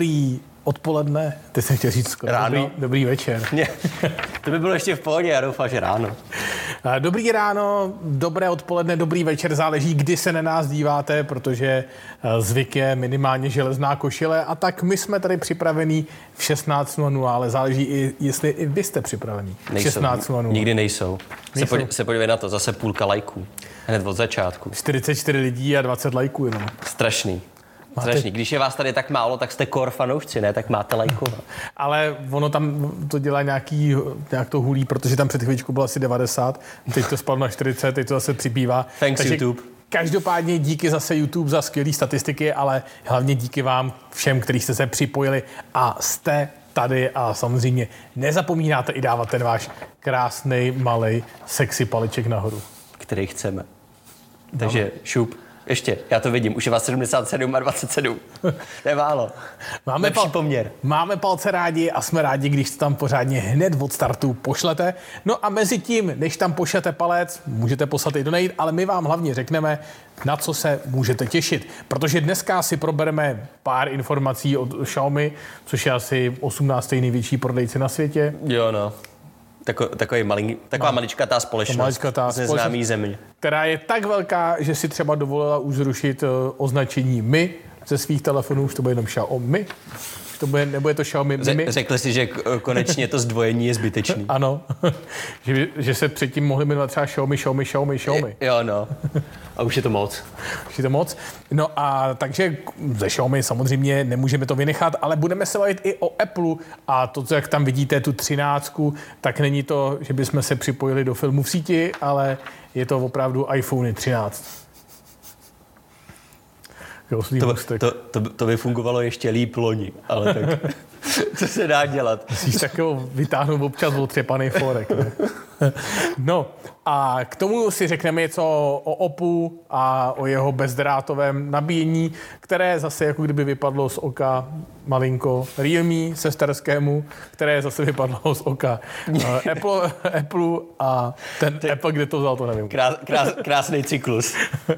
Dobrý odpoledne, ty jsem chtěl říct skoro. Ráno. Dobrý, dobrý večer. Ne, to by bylo ještě v pohodě, já doufám, že ráno. Dobrý ráno, dobré odpoledne, dobrý večer, záleží, kdy se na nás díváte, protože eh, zvyk je minimálně železná košile a tak my jsme tady připravení v 16.00, ale záleží i, jestli i vy jste připravení. v 16.00. Nikdy nejsou. Se, Nejsou. podí, se podívej na to, zase půlka lajků. Hned od začátku. 44 lidí a 20 lajků jenom. Strašný. Strašný. Když je vás tady tak málo, tak jste core fanoušci, ne? Tak máte lajkovat. Ale ono tam to dělá nějaký, nějak to hulí, protože tam před chvíličkou bylo asi 90, teď to spadlo na 40, teď to zase přibývá. Thanks, YouTube. Každopádně díky zase YouTube za skvělé statistiky, ale hlavně díky vám všem, kteří jste se připojili a jste tady a samozřejmě nezapomínáte i dávat ten váš krásný, malý, sexy paliček nahoru. Který chceme. Takže šup. Ještě, já to vidím, už je vás 77 a 27. To je málo. Máme, Lepší poměr. máme palce rádi a jsme rádi, když to tam pořádně hned od startu pošlete. No a mezi tím, než tam pošlete palec, můžete poslat i donate, ale my vám hlavně řekneme, na co se můžete těšit. Protože dneska si probereme pár informací od Xiaomi, což je asi 18. největší prodejce na světě. Jo, no. Tako, takový malý, taková maličkatá společnost. maličkatá z neznámý společnost. země. která je tak velká, že si třeba dovolila už zrušit eh, označení my ze svých telefonů, už to bude jenom Xiaomi. To bude, nebude to Xiaomi Ře- Mi. řekli si, že konečně to zdvojení je zbytečný. Ano, že, že se předtím mohli jmenovat třeba Xiaomi, Xiaomi, Xiaomi, Xiaomi. Jo, no. A už je to moc. Už je to moc. No a takže ze Xiaomi samozřejmě nemůžeme to vynechat, ale budeme se bavit i o Apple a to, co jak tam vidíte, tu třináctku, tak není to, že bychom se připojili do filmu v síti, ale je to opravdu iPhone 13. Jo, To, můstek. to, to, to by fungovalo ještě líp loni, ale tak co se dá dělat? Musíš takového vytáhnout občas otřepaný forek. Ne? No a k tomu si řekneme něco o OPu a o jeho bezdrátovém nabíjení, které zase jako kdyby vypadlo z oka malinko Realme sesterskému, které zase vypadlo z oka eh, Apple, Apple a ten Apple, kde to vzal, to nevím. Krás, krás, krásný cyklus.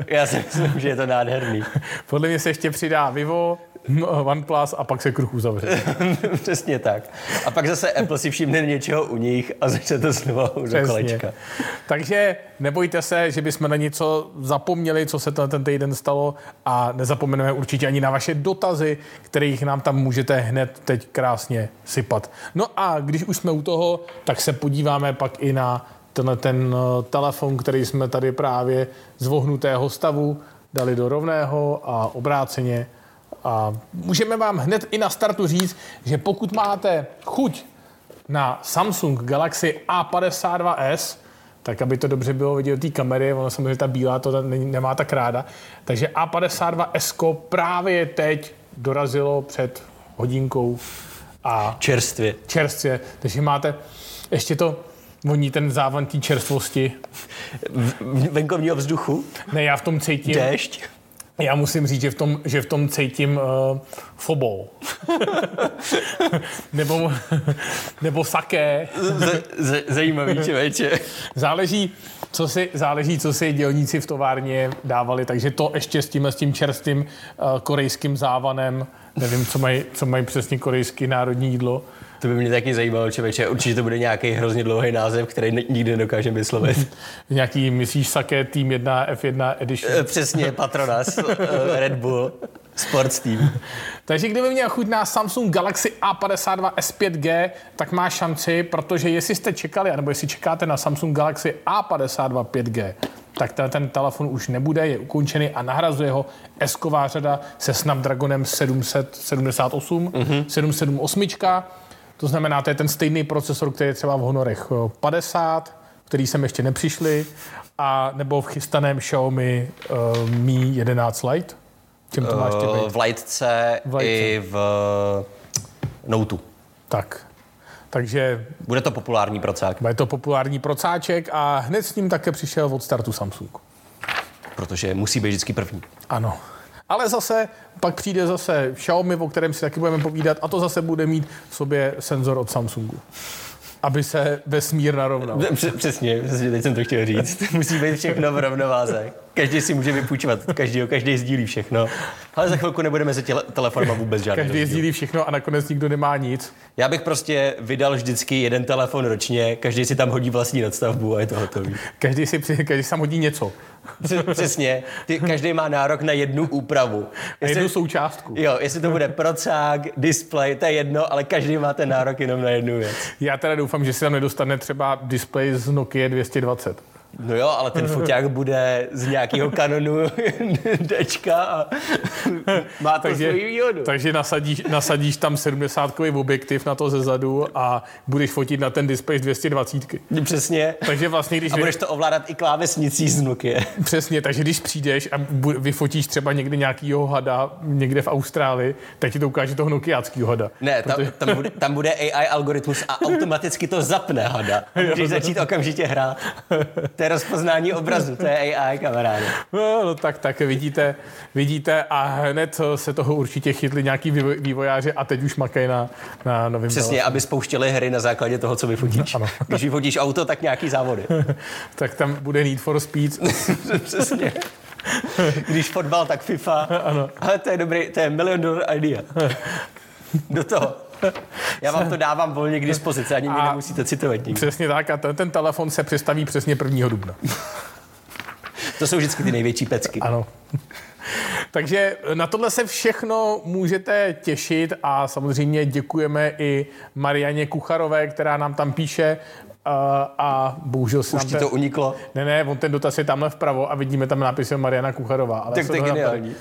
Já si myslím, že je to nádherný. Podle mě se ještě přidá Vivo, OnePlus a pak se kruh uzavře. Přesně tak. A pak zase Apple si všimne něčeho u nich a začne to znovu do kolečka. Takže nebojte se, že bychom na něco zapomněli, co se ten, ten týden stalo a nezapomeneme určitě ani na vaše dotazy, kterých nám tam můžete hned teď krásně sypat. No a když už jsme u toho, tak se podíváme pak i na tenhle ten eh, telefon, který jsme tady právě z vohnutého stavu dali do rovného a obráceně. A můžeme vám hned i na startu říct, že pokud máte chuť na Samsung Galaxy A52s, tak aby to dobře bylo vidět do té kamery, ono samozřejmě ta bílá to nemá tak ráda. Takže A52s právě teď dorazilo před hodinkou a Čerstvě. čerstvě, takže máte ještě to voní ten závan té čerstvosti. V- Venkovního vzduchu, Ne, já v tom cítím, déšť. Já musím říct, že v tom, že v tom cítím uh, fobol. nebo, nebo saké. Z, z, zajímavý člověče. Záleží, co si, záleží, co si dělníci v továrně dávali, takže to ještě s tím, s tím čerstvým uh, korejským závanem, nevím, co mají, co mají přesně korejský národní jídlo. To by mě taky zajímalo, člověče. Určitě to bude nějaký hrozně dlouhý název, který nikdy nedokážeme vyslovit. Nějaký, myslíš, saké Team 1, F1 Edition. Eh, Přesně, Patronas, eh, Red Bull, Sports Team. Takže kdyby měl chuť na Samsung Galaxy A52 S5G, tak má šanci, protože jestli jste čekali, nebo jestli čekáte na Samsung Galaxy A52 5G, tak ten, ten telefon už nebude, je ukončený a nahrazuje ho s řada se Snapdragonem 778, mm-hmm. 778. To znamená, to je ten stejný procesor, který je třeba v Honorech eh, 50, který sem ještě nepřišli, a nebo v chystaném Xiaomi uh, Mi 11 Lite. Čím to máš ty Eh? V Lightce V Lightce. i v Notu. Tak. Takže Bude to populární procák, bude to populární procáček a hned s ním také přišel od startu Samsung. protože musí být vždycky první. Ano. Ale zase pak přijde zase Xiaomi, o kterém si taky budeme povídat, a to zase bude mít v sobě senzor od Samsungu. aby se vesmír narovnal. Přesně, přesně, teď jsem to chtěl říct. Musí být všechno v rovnováze. Každý si může vypůjčovat každý, každý sdílí všechno. Ale za chvilku nebude mezi těle, telefonama vůbec žádný Každý rozdíl. sdílí všechno a nakonec nikdo nemá nic. Já bych prostě vydal vždycky jeden telefon ročně, každý si tam hodí vlastní nadstavbu a je to hotový. Každý si, při- každý tam hodí něco. Přesně, Ty, každý má nárok na jednu úpravu. Na jednu součástku. Jo, jestli to bude procák, display, to je jedno, ale každý má ten nárok jenom na jednu věc. Já teda doufám, že si tam nedostane třeba display z Nokia 220. No jo, ale ten foťák bude z nějakého kanonu Dčka a má to Takže, svoji výhodu. takže nasadíš, nasadíš tam 70 objektiv na to ze zadu a budeš fotit na ten displej z 220. Přesně. Takže vlastně, když A budeš to ovládat i klávesnicí z Nokia. Přesně, takže když přijdeš a vyfotíš třeba někde nějakýho hada někde v Austrálii, tak ti to ukáže toho nokiáckého hada. Ne, tam, tam, bude, tam bude AI algoritmus a automaticky to zapne hada. A Můžeš začít okamžitě hrát. To je rozpoznání obrazu, to je AI, kamaráde. No, no tak, tak vidíte, vidíte a hned se toho určitě chytli nějaký vývoj- vývojáři a teď už makají na, na novém Přesně, aby spouštěli hry na základě toho, co vyfotíš. Ano. Když vyfotíš auto, tak nějaký závody. tak tam bude Need for Speed. Přesně. Když fotbal, tak FIFA. Ano. Ale to je dobrý, to je million dollar idea. Do toho. Já vám to dávám volně k dispozici, ani mě nemusíte citovat nikdy. Přesně tak a ten, ten telefon se přestaví přesně 1. dubna. To jsou vždycky ty největší pecky. Ano. Takže na tohle se všechno můžete těšit a samozřejmě děkujeme i Marianě Kucharové, která nám tam píše a, a bohužel si Už ti ten- to uniklo. Ne, ne, on ten dotaz je tamhle vpravo a vidíme tam nápis Mariana Kucharová. Ale Tak se to je geniální. Uh,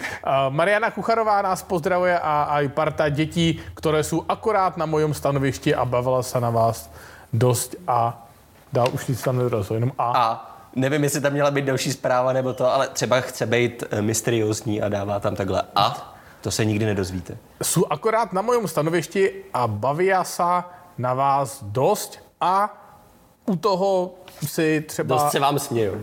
Mariana Kucharová nás pozdravuje a, a i parta dětí, které jsou akorát na mojom stanovišti a bavila se na vás dost a dál už nic tam nedorazilo, jenom a. A nevím, jestli tam měla být další zpráva nebo to, ale třeba chce být eh, mysteriózní a dává tam takhle a. To se nikdy nedozvíte. Jsou akorát na mojom stanovišti a baví se na vás dost a u toho si třeba Dost se vám smějou.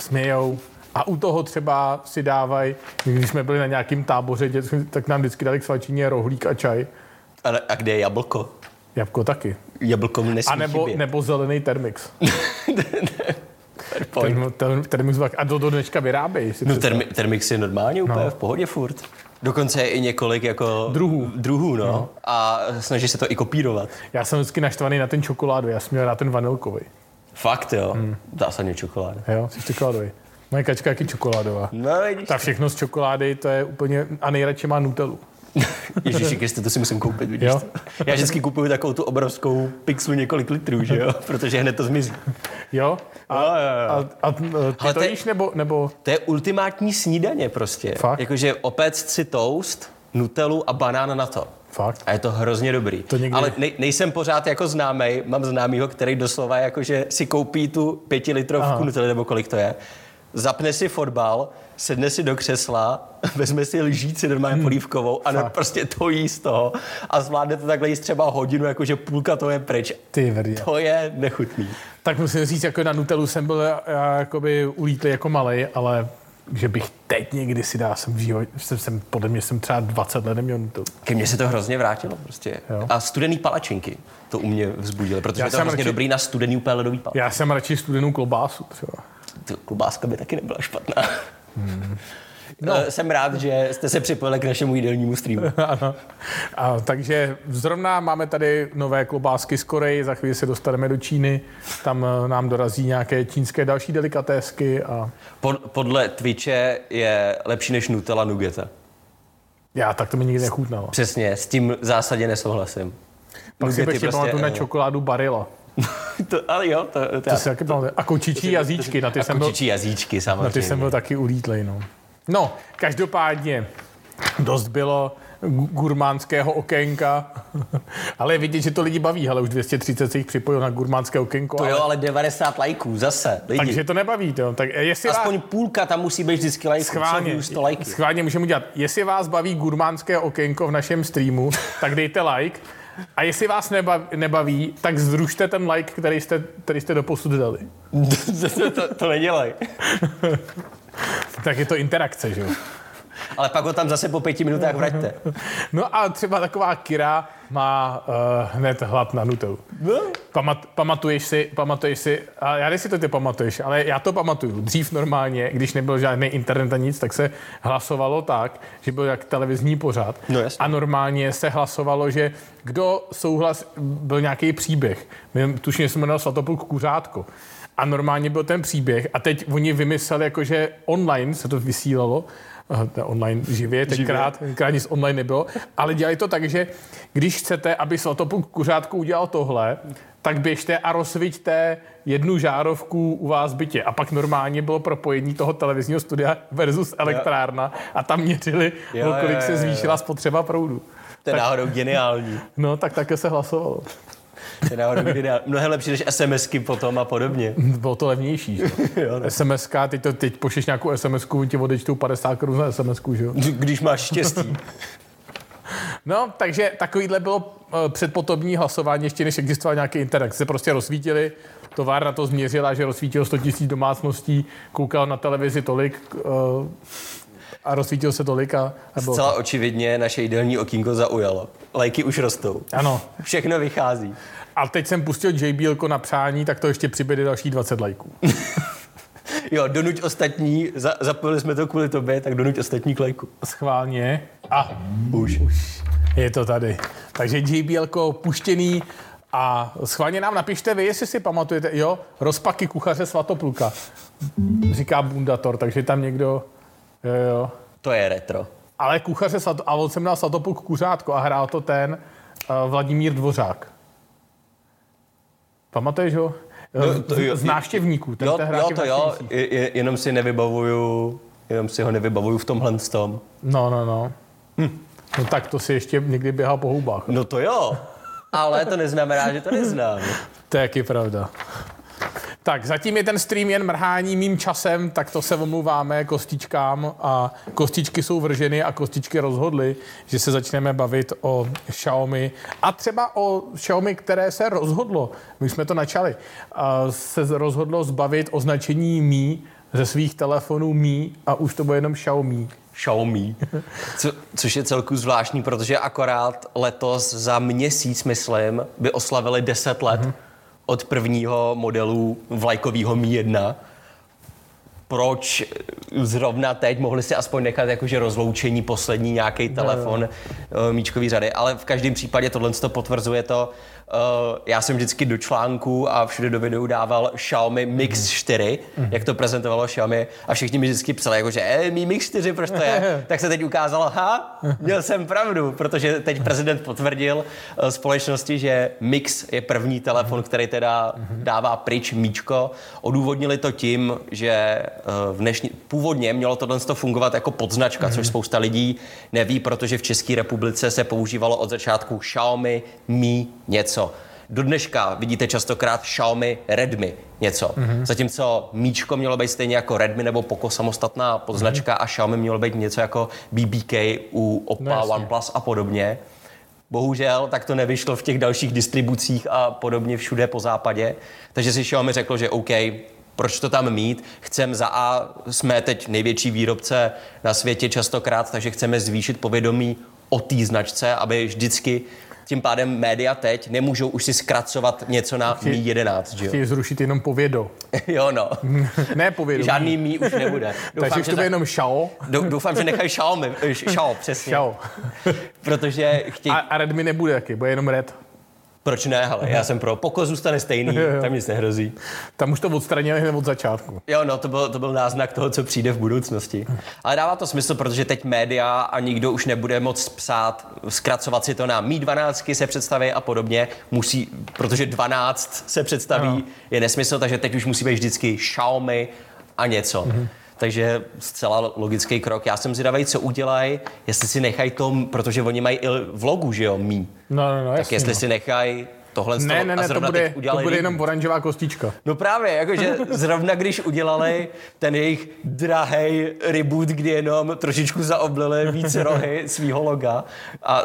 smějou a u toho třeba si dávají, když jsme byli na nějakém táboře, tak nám vždycky dali k svačině rohlík a čaj. Ale a kde je jablko? Jabko taky. Jablko nesmí A nebo, chybět. nebo zelený Termix. Termix a to do dneška vyrábějí. No termi, Termix je normálně úplně no. v pohodě furt. Dokonce i několik jako Druhů. druhů no. no. A snaží se to i kopírovat. Já jsem vždycky naštvaný na ten čokoládu, já jsem měl na ten vanilkový. Fakt jo. Hmm. Zásadně čokoláda. Jo, jsi čokoládový. Moje kačka je čokoládová. No vidíš. Ta všechno z čokolády, to je úplně... A nejradši má Nutellu. Ježíši Kriste, to si musím koupit, vidíš Jo. to? Já vždycky kupuju takovou tu obrovskou pixu několik litrů, že jo? Protože hned to zmizí. Jo? A, jo. a, a ty Ale to jíš nebo, nebo... To je ultimátní snídaně prostě. Fakt? Jakože opéct si toast, nutelu a banán na to. Fakt? A je to hrozně dobrý. To někdy- Ale nej, nejsem pořád jako známej, mám známýho, který doslova jakože si koupí tu pětilitrovku nutely, nebo kolik to je, zapne si fotbal, sedne si do křesla, vezme si lžíci normálně polívkovou a Hmm. Fakt. prostě to jí z toho a zvládne to takhle jíst třeba hodinu, jakože půlka to je pryč. Ty vrdě. To je nechutný. Tak musím říct, jako na Nutellu jsem byl já, jakoby ulítlý jako malý, ale že bych teď někdy si dal, jsem v životě, jsem, jsem, podle mě jsem třeba 20 let neměl Nutellu. Ke mně se to hrozně vrátilo prostě. Jo. A studený palačinky to u mě vzbudilo, protože Já je to jsem hrozně radši- dobrý na studený úplně ledový palačinky. Já jsem radši studenou klobásu třeba. Klobáska by taky nebyla špatná. No. Jsem rád, že jste se připojili k našemu jídelnímu streamu. ano. A, takže zrovna máme tady nové klobásky z Koreji, za chvíli se dostaneme do Číny, tam eh, nám dorazí nějaké čínské další delikatésky a Pod, podle Twitche je lepší než Nutella Nugeta. já tak to mi nikdy nechutnalo. Přesně, s tím v zásadě nesouhlasím. Pak si Nugety ještě prostě, pamatuju na eh, čokoládu Barilla. to, ale jo, to, to, To si taky pamatuju. A kočičí jazyčky, na ty, a jsem byl, kočičí jazyčky samozřejmě. na ty jsem byl taky ulítlej. No. no, každopádně dost bylo gu- gurmánského okénka, ale je vidět, že to lidi baví, ale už 230 se jich připojilo na gurmánské okénko, To ale, jo, ale 90 lajků, zase, lidi. takže to nebaví. To. Tak jestli vás, Aspoň půlka tam musí být vždycky lajků. schválně, Co 100 lajky. schválně můžeme udělat. Jestli vás baví gurmánské okénko v našem streamu, tak dejte like. A jestli vás nebaví, nebaví tak zrušte ten like, který jste, který jste doposud dali. to, to, to nedělej. Tak je to interakce, že jo? Ale pak ho tam zase po pěti minutách vraťte. No a třeba taková Kira má uh, hned hlad na nutou. No. Pamat, pamatuješ si, pamatuješ si, a já nevím, si to ty pamatuješ, ale já to pamatuju. Dřív normálně, když nebyl žádný internet a nic, tak se hlasovalo tak, že byl jak televizní pořad. No jasně. a normálně se hlasovalo, že kdo souhlas, byl nějaký příběh. My, tuším, že se jmenoval Svatopluk Kuřátko. A normálně byl ten příběh a teď oni vymysleli, jako, že online se to vysílalo, online živě, tenkrát, tenkrát nic online nebylo, ale dělali to tak, že když chcete, aby Svatopluk Kuřátko udělal tohle, tak běžte a rozsviťte jednu žárovku u vás v bytě. A pak normálně bylo propojení toho televizního studia versus elektrárna a tam měřili, Jo, kolik jo, se jo, jo. zvýšila spotřeba proudu. To je náhodou geniální. No, tak také se hlasovalo. To je náhodou geniální. Mnohem lepší než SMSky potom a podobně. Bylo to levnější. Že? Jo, no. SMS, teď, to, teď pošleš nějakou SMS, ti odečtou 50 korun za SMS, že jo? Když máš štěstí. No, takže takovýhle bylo uh, předpotobní hlasování, ještě než existoval nějaký internet. Se prostě rozsvítili, továrna to změřila, že rozsvítilo 100 000 domácností, koukal na televizi tolik uh, a rozsvítil se tolik a, a bylo Zcela to. očividně naše jídelní okýnko zaujalo. Lajky už rostou. Ano. Všechno vychází. A teď jsem pustil JBL na přání, tak to ještě přibyde další 20 lajků. Jo, donuť ostatní, za, zapojili jsme to kvůli tobě, tak donuť ostatní k lajku. Schválně. A Už. je to tady. Takže JBL puštěný a schválně nám napište vy, jestli si pamatujete, jo, rozpaky kuchaře Svatopluka, říká Bundator, takže tam někdo, jo, jo. To je retro. Ale kuchaře a on jsem dal Svatopluk kuřátko a hrál to ten uh, Vladimír Dvořák. Pamatuješ ho? No, to Z- jo, z návštěvníků. Ten Jo, jo to jo, je, je, jenom si nevybavuju, jenom si ho nevybavuju v tomhle tom. No, no, no. Hm. No tak to si ještě někdy běhal po hubách. No to jo, ale to neznamená, že to neznám. To je jaký pravda. Tak, zatím je ten stream jen mrhání mým časem, tak to se omluváme kostičkám a kostičky jsou vrženy a kostičky rozhodly, že se začneme bavit o Xiaomi a třeba o Xiaomi, které se rozhodlo, my jsme to načali, a se rozhodlo zbavit označení Mi ze svých telefonů Mi a už to bude jenom Xiaomi. Xiaomi. Co, což je celku zvláštní, protože akorát letos za měsíc, myslím, by oslavili 10 let mm-hmm. Od prvního modelu vlajkového Mi 1. Proč zrovna teď mohli si aspoň nechat jakože rozloučení poslední nějaký telefon no, míčkový řady, ale v každém případě tohle to potvrzuje to. Uh, já jsem vždycky do článku a všude do videu dával Xiaomi Mix 4, mm. jak to prezentovalo Xiaomi a všichni mi vždycky psali, jako, že e, Mi Mix 4, proč to je? tak se teď ukázalo, ha, měl jsem pravdu, protože teď prezident potvrdil uh, společnosti, že Mix je první telefon, který teda dává pryč míčko. Odůvodnili to tím, že uh, v dnešní, původně mělo tohle to fungovat jako podznačka, což spousta lidí neví, protože v České republice se používalo od začátku Xiaomi Mi něco. Do dneška vidíte častokrát Xiaomi Redmi něco. Mm-hmm. Zatímco Míčko mělo být stejně jako Redmi nebo Poco samostatná podznačka mm-hmm. a Xiaomi mělo být něco jako BBK u Oppa, No. OnePlus a podobně. Bohužel tak to nevyšlo v těch dalších distribucích a podobně všude po západě. Takže si Xiaomi řekl, že OK, proč to tam mít? Chcem za A, jsme teď největší výrobce na světě častokrát, takže chceme zvýšit povědomí o té značce, aby vždycky tím pádem média teď nemůžou už si zkracovat něco na Mi 11, že jo? Chtějí zrušit jenom povědo. Jo no, ne povědo. žádný Mi už nebude. Takže už to bude jenom dou- doufám, že nechají eh, Xiao, přesně. Xiao. Protože chtějí A, a Redmi nebude taky, bude jenom Red. Proč ne, hele, já jsem pro. Poko zůstane stejný, Jo, jo. tam nic nehrozí. Tam už to odstranili hned od začátku. Jo, no, to byl, to byl náznak toho, co přijde v budoucnosti. Ale dává to smysl, protože teď média a nikdo už nebude moc psát, zkracovat si to na Mi 12 se představí a podobně. Musí, protože 12 se představí, Ano. je nesmysl, takže teď už musí být vždycky Xiaomi a něco. Mm-hmm. Takže zcela logický krok. Já jsem zvědavý, co udělají, jestli si nechají to, protože oni mají i v logu, že jo, Mi. No, no, no, Tak jasně, jestli no. si nechají tohle Ne, toho ne, a ne, to zrovna bude, teď to udělali bude líp. jenom oranžová kostička. No právě, jakože zrovna když udělali ten jejich drahý reboot, kdy jenom trošičku zaoblili víc rohy svýho loga a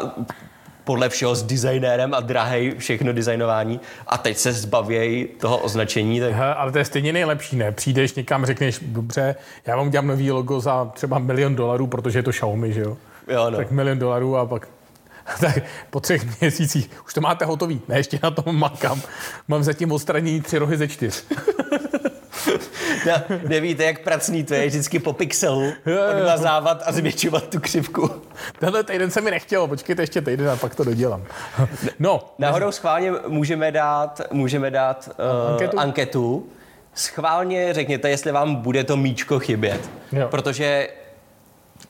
podle všeho s designérem a drahej všechno designování a teď se zbavějí toho označení. Tak... He, ale to je stejně nejlepší, ne? Přijdeš někam, řekneš, dobře, já vám udělám nový logo za třeba milion dolarů, protože je to Xiaomi, že jo? Jo, no. Tak milion dolarů a pak tak po třech měsících už to máte hotový. Ne, ještě na tom makám. Mám zatím odstranění tři rohy ze čtyř. No, nevíte, jak pracný to je vždycky po pixelu odmazávat a zvětšovat tu křivku. Tenhle týden se mi nechtělo, počkejte ještě týden a pak to dodělám. No. Náhodou schválně můžeme dát, můžeme dát uh, anketu? anketu. Schválně řekněte, jestli vám bude to míčko chybět. Jo. Protože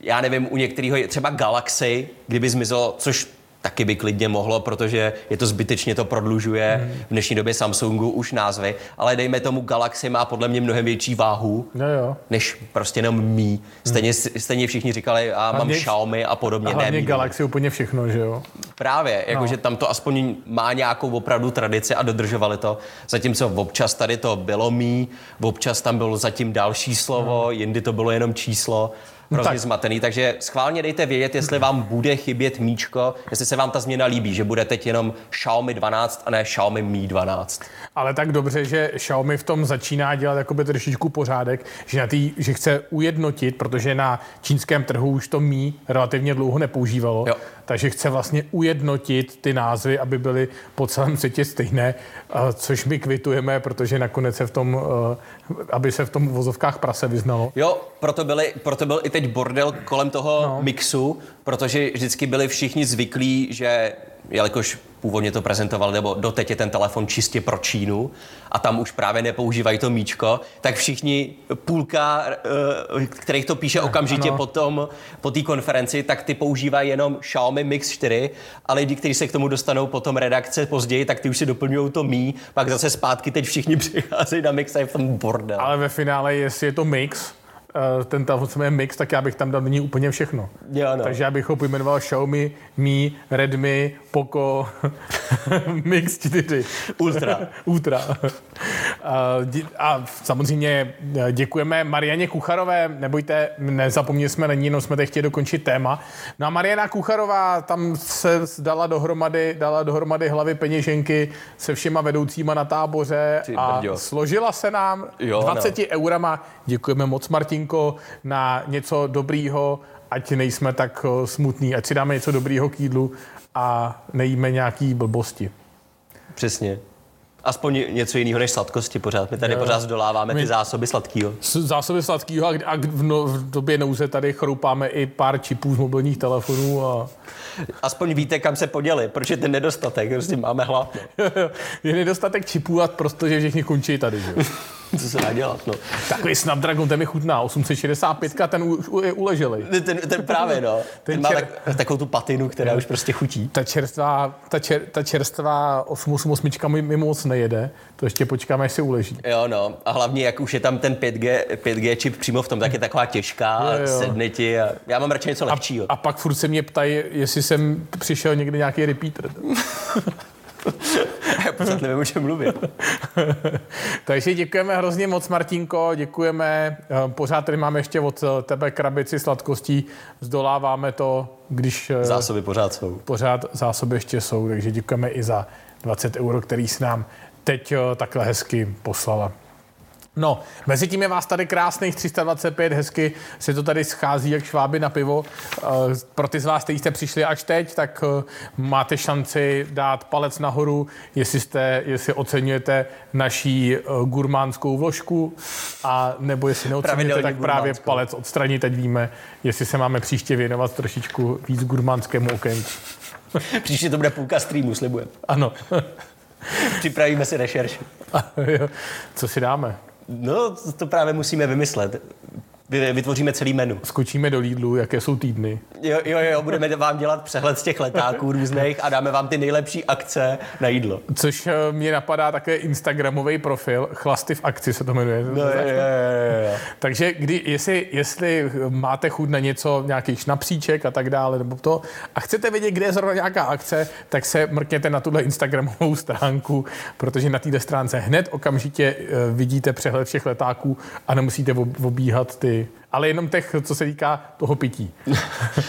já nevím, u některého, třeba Galaxy, kdyby zmizelo, což taky by klidně mohlo, protože je to zbytečně to prodlužuje hmm. v dnešní době Samsungu už názvy, ale dejme tomu Galaxy má podle mě mnohem větší váhu, no jo. než prostě jenom mí. Stejně, hmm. stejně všichni říkali, a mám hlavně, Xiaomi a podobně. A hlavně ne, Galaxy no. úplně všechno, že jo? Právě, jakože no. tam to aspoň má nějakou opravdu tradici a dodržovali to. Zatímco občas tady to bylo mí, občas tam bylo zatím další slovo, no. jindy to bylo jenom číslo hrozně tak. zmatený, takže schválně dejte vědět, jestli vám bude chybět míčko, jestli se vám ta změna líbí, že bude teď jenom Xiaomi 12 a ne Xiaomi Mi 12. Ale tak dobře, že Xiaomi v tom začíná dělat jakoby trošičku pořádek, že, na tý, že chce ujednotit, protože na čínském trhu už to Mi relativně dlouho nepoužívalo, jo. Takže chce vlastně ujednotit ty názvy, aby byly po celém světě stejné, což my kvitujeme, protože nakonec se v tom, aby se v tom vozovkách prase vyznalo. Jo, proto, byly, proto byl i teď bordel kolem toho no. mixu, protože vždycky byli všichni zvyklí, že jelikož původně to prezentoval, nebo doteď je ten telefon čistě pro Čínu a tam už právě nepoužívají to míčko, tak všichni půlka, eh, kterých to píše okamžitě ano. potom, po té konferenci, tak ty používají jenom Xiaomi Mix 4 a lidi, kteří se k tomu dostanou potom redakce později, tak ty už si doplňují to mí, pak zase zpátky teď všichni přicházejí na Mix a je v tom bordel. Ale ve finále, jestli je to Mix, ten telefon se jmenuje Mix, tak já bych tam dal nyní úplně všechno. Jo, no. Takže já bych ho pojmenoval Xiaomi, Mi, Redmi, Poco, Mix 4. Ultra. Ultra. A, a samozřejmě eh, děkujeme Marianě Kucharové, nebojte, nezapomněli jsme na ní, jenom jsme teď chtěli dokončit téma. No a Mariana Kucharová tam se dala dohromady, dala dohromady hlavy peněženky se všema vedoucíma na táboře a složila se nám jo, 20 no. eurama. Děkujeme moc, Martin malinko na něco dobrýho, ať nejsme tak eh, smutní, ať si dáme něco dobrýho k jídlu a nejíme nějaký blbosti. Přesně. Aspoň něco jiného než sladkosti pořád. My tady jo. pořád zdoláváme My... ty zásoby sladkého. Zásoby sladkého a, a v, no, v době nouze tady chroupáme i pár čipů z mobilních telefonů. A... Aspoň víte, kam se poděli. Proč je ten nedostatek? Prostě máme hlad. je nedostatek čipů a protože všichni končí tady. Že? Co se dá dělat, no. Takový Snapdragon, ten mi chutná, 865, ten už je uleželej. Ten, ten právě, no. Ten, ten má čer... tak, takovou tu patinu, která je. už prostě chutí. Ta čerstvá, ta, čer, ta čerstvá 888 mi, mi moc nejede, to ještě počkáme, až se uleží. Jo, no. A hlavně, jak už je tam ten 5G, 5G čip přímo v tom, tak je taková těžká, jo, jo. sedne ti a já mám radši něco lehčího. A, a pak furt se mě ptají, jestli jsem přišel někdy nějaký repeater. Já pořád nevím, o čem mluvit. Takže děkujeme hrozně moc, Martinko, děkujeme. Eh, pořád tady máme ještě od eh, tebe krabici sladkostí, zdoláváme to, když... Eh, zásoby pořád jsou. Pořád zásoby ještě jsou, takže děkujeme i za 20 euro, který s nám teď takhle hezky poslala. No, mezi tím je vás tady krásných 325, hezky se to tady schází jak šváby na pivo. Eh, pro ty z vás, kteří jste přišli až teď, tak eh, máte šanci dát palec nahoru, jestli, jste, jestli oceňujete naší eh, gurmánskou vložku, a nebo jestli neoceňujete, tak právě palec odstranit, teď víme, jestli se máme příště věnovat trošičku víc gurmánskému okénku. Příště to bude půlka streamu, slibujeme. Ano. Připravíme si rešerš. Co si dáme? No, to právě musíme vymyslet vytvoříme celý menu. Skočíme do Lidlu, jaké jsou týdny. Jo, jo, jo, budeme vám dělat přehled z těch letáků různých a dáme vám ty nejlepší akce na jídlo. Což eh, mě napadá také Instagramový profil, Chlasty v akci se to jmenuje. No, jo, jo, jo, jo. Takže kdy, jestli, jestli máte chuť na něco, nějaký šnapříček a tak dále, nebo to, a chcete vědět, kde je zrovna nějaká akce, tak se mrkněte na tuhle Instagramovou stránku, protože na této stránce hned okamžitě eh, vidíte přehled všech letáků a nemusíte obíhat ty ale jenom těch, co se týká toho pití.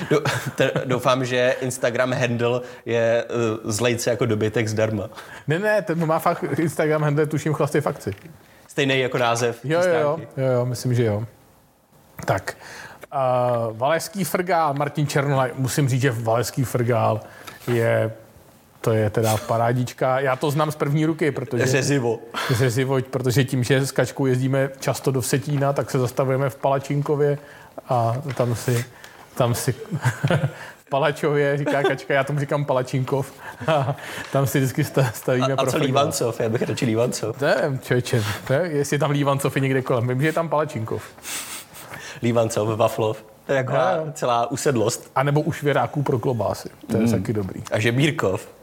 Doufám, že Instagram handle je uh, zlejce jako dobytek zdarma. Ne, ne, ten má fakt Instagram handle, tuším chlasty fakci. Stejný jako název. Jo, jo, jo, jo, jo, myslím, že jo. Tak, uh, Valeský frgál, Martin Černola, musím říct, že Valeský frgál je to je teda parádička. Já to znám z první ruky, protože... Řezivo. Řezivo, protože tím, že s kačkou jezdíme často do Vsetína, tak se zastavujeme v Palačinkově a tam si, tam si v Palačově, říká kačka, já tomu říkám Palačinkov. A tam si vždycky stavíme a, a co Lívancov? Já bych radši Lívancov. Nevím, člověče, ne? jestli tam Lívancov je někde kolem. Vím, že je tam Palačinkov. Lívancov, Vaflov. To je jako celá usedlost. A nebo u švěráků pro klobásy. To je mm. taky dobrý. A Žebírkov.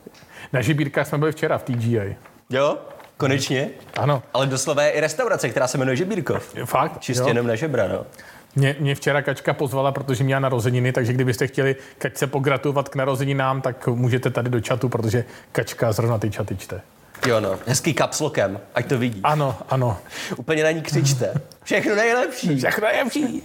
Na Žibírkách jsme byli včera v TGI. Jo? Konečně? Ano. Ale doslova je i restaurace, která se jmenuje Žebírkov. Fakt? Čistě jo. jenom na žebra, no. Mě, mě včera Kačka pozvala, protože měla narozeniny, takže kdybyste chtěli Kačce pogratulovat k narozeninám, tak můžete tady do čatu, protože Kačka zrovna ty čaty čte. Jo no, hezký kapslokem, ať to vidí. Ano, ano. Úplně na ní křičte. Všechno nejlepší. Všechno nejlepší.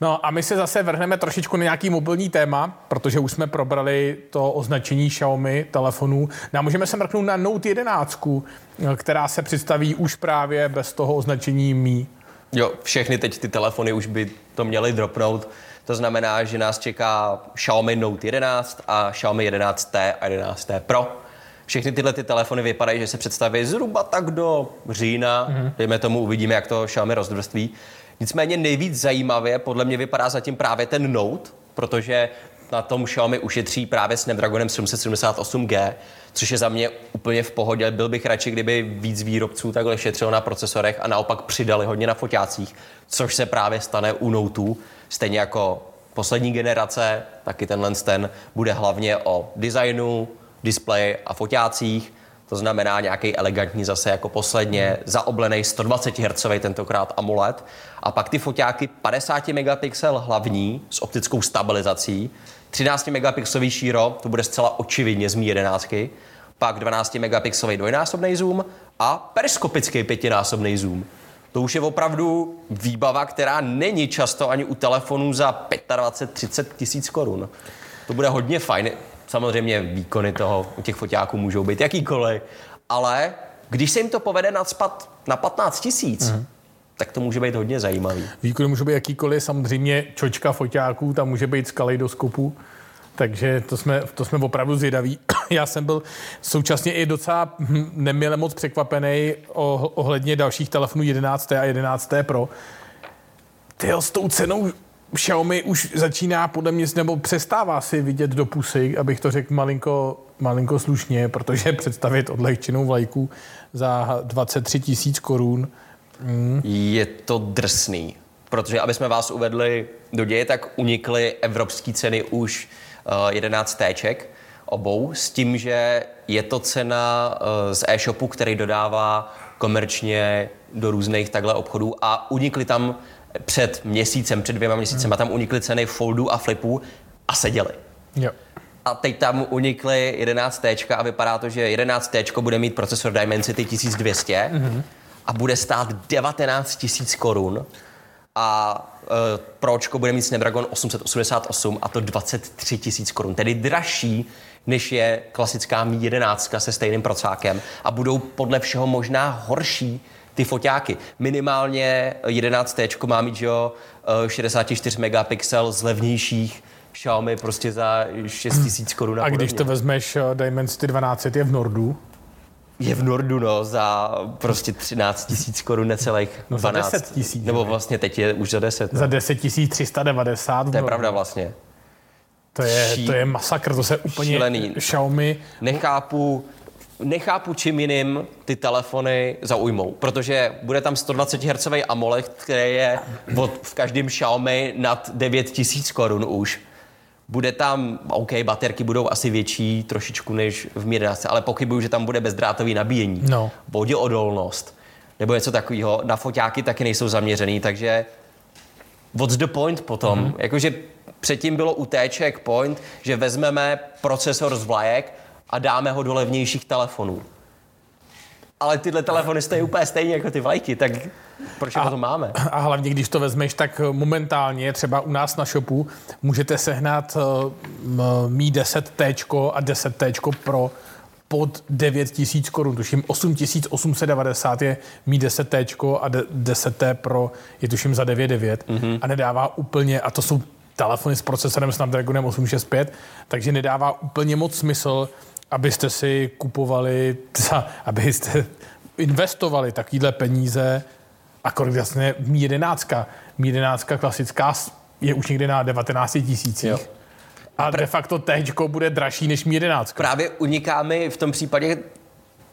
No a my se zase vrhneme trošičku na nějaký mobilní téma, protože už jsme probrali to označení Xiaomi telefonů. No a můžeme se mrknout na Note 11, která se představí už právě bez toho označení Mi. Jo, všechny teď ty telefony už by to měly dropnout. To znamená, že nás čeká Xiaomi Note 11 a Xiaomi 11T a 11T Pro. Všechny tyhle ty telefony vypadají, že se představí zhruba tak do října. Mm-hmm. Dejme tomu, uvidíme, jak to Xiaomi rozvrství. Nicméně nejvíc zajímavě podle mě vypadá zatím právě ten Note, protože na tom Xiaomi ušetří právě Snapdragonem 778G, což je za mě úplně v pohodě. Byl bych radši, kdyby víc výrobců takhle šetřilo na procesorech a naopak přidali hodně na foťácích, což se právě stane u Note, stejně jako poslední generace, taky tenhle ten bude hlavně o designu, displeji a foťácích. To znamená nějaký elegantní zase jako posledně, zaoblený 120 Hz tentokrát AMOLED. A pak ty foťáky 50 megapixel hlavní s optickou stabilizací, 13 megapixelový šíro, to bude zcela očividně z Mi 11, pak 12 megapixelový dvojnásobný zoom a periskopický pětinásobný zoom. To už je opravdu výbava, která není často ani u telefonů za 25-30 tisíc korun. To bude hodně fajn. Samozřejmě výkony toho u těch foťáků můžou být jakýkoliv, ale když se jim to povede nadspat na 15 tisíc, mm. tak to může být hodně zajímavý. Výkony můžou být jakýkoliv, samozřejmě čočka foťáků, tam může být z kaleidoskopu, takže to jsme, to jsme opravdu zvědaví. Já jsem byl současně i docela nemile moc překvapený ohledně dalších telefonů 11. a 11. Pro. Ty s tou cenou Xiaomi už začíná podle mě, nebo přestává si vidět do pusy, abych to řekl malinko, malinko slušně, protože představit odlehčenou vlajku za 23 tisíc korun. Mm. Je to drsný, protože aby jsme vás uvedli do děje, tak unikly evropské ceny už uh, 11 téček obou, s tím, že je to cena uh, z e-shopu, který dodává komerčně do různých takhle obchodů a unikly tam před měsícem, před dvěma měsícem, a tam unikly ceny foldů a flipů a seděly. Jo. A teď tam unikly 11 a vypadá to, že 11 bude mít procesor Dimensity 1200 mm-hmm. a bude stát 19 000 korun a uh, Pročko bude mít Snapdragon 888 a to 23 000 korun, tedy dražší než je klasická Mi 11 se stejným procákem a budou podle všeho možná horší ty foťáky. Minimálně 11 má mít, že jo, 64 eh, megapixel z levnějších Xiaomi prostě za 6 tisíc korun. A, když to vezmeš, eh, Dimensity 12 je v Nordu, je v Nordu, no, za prostě 13 tisíc korun necelých no 12. za 10 tisíc. Nebo vlastně teď je už za 10. No. Za 10 390. To je pravda vlastně. To je, to je masakr, to se úplně Šílený. Xiaomi... Nechápu, nechápu, čím jiným ty telefony zaujmou, protože bude tam 120 Hz AMOLED, který je od, v každém Xiaomi nad 9000 korun už. Bude tam, OK, baterky budou asi větší trošičku než v Mi 11, ale pochybuju, že tam bude bezdrátový nabíjení. No. odolnost nebo něco takového. Na foťáky taky nejsou zaměřený, takže what's the point potom? Mm-hmm. Jakože předtím bylo u té checkpoint, že vezmeme procesor z vlajek, a dáme ho do levnějších telefonů. ale tyhle telefony stojí úplně stejně jako ty vlajky, tak proč A- to máme? A hlavně, když to vezmeš, tak momentálně třeba u nás na shopu můžete sehnat uh, Mi 10T a 10T Pro pod 9 tisíc korun, tuším 8890 je Mi 10T a de- 10T Pro je tuším za 99 mm-hmm. a nedává úplně, a to jsou telefony s procesorem Snapdragonem 865, takže nedává úplně moc smysl, abyste si kupovali, abyste investovali takovýhle peníze a kolik vlastně Mi 11. Mi 11 klasická je už někdy na 19 Jo. tisících. A de facto T bude dražší než Mi 11. Právě uniká mi v tom případě,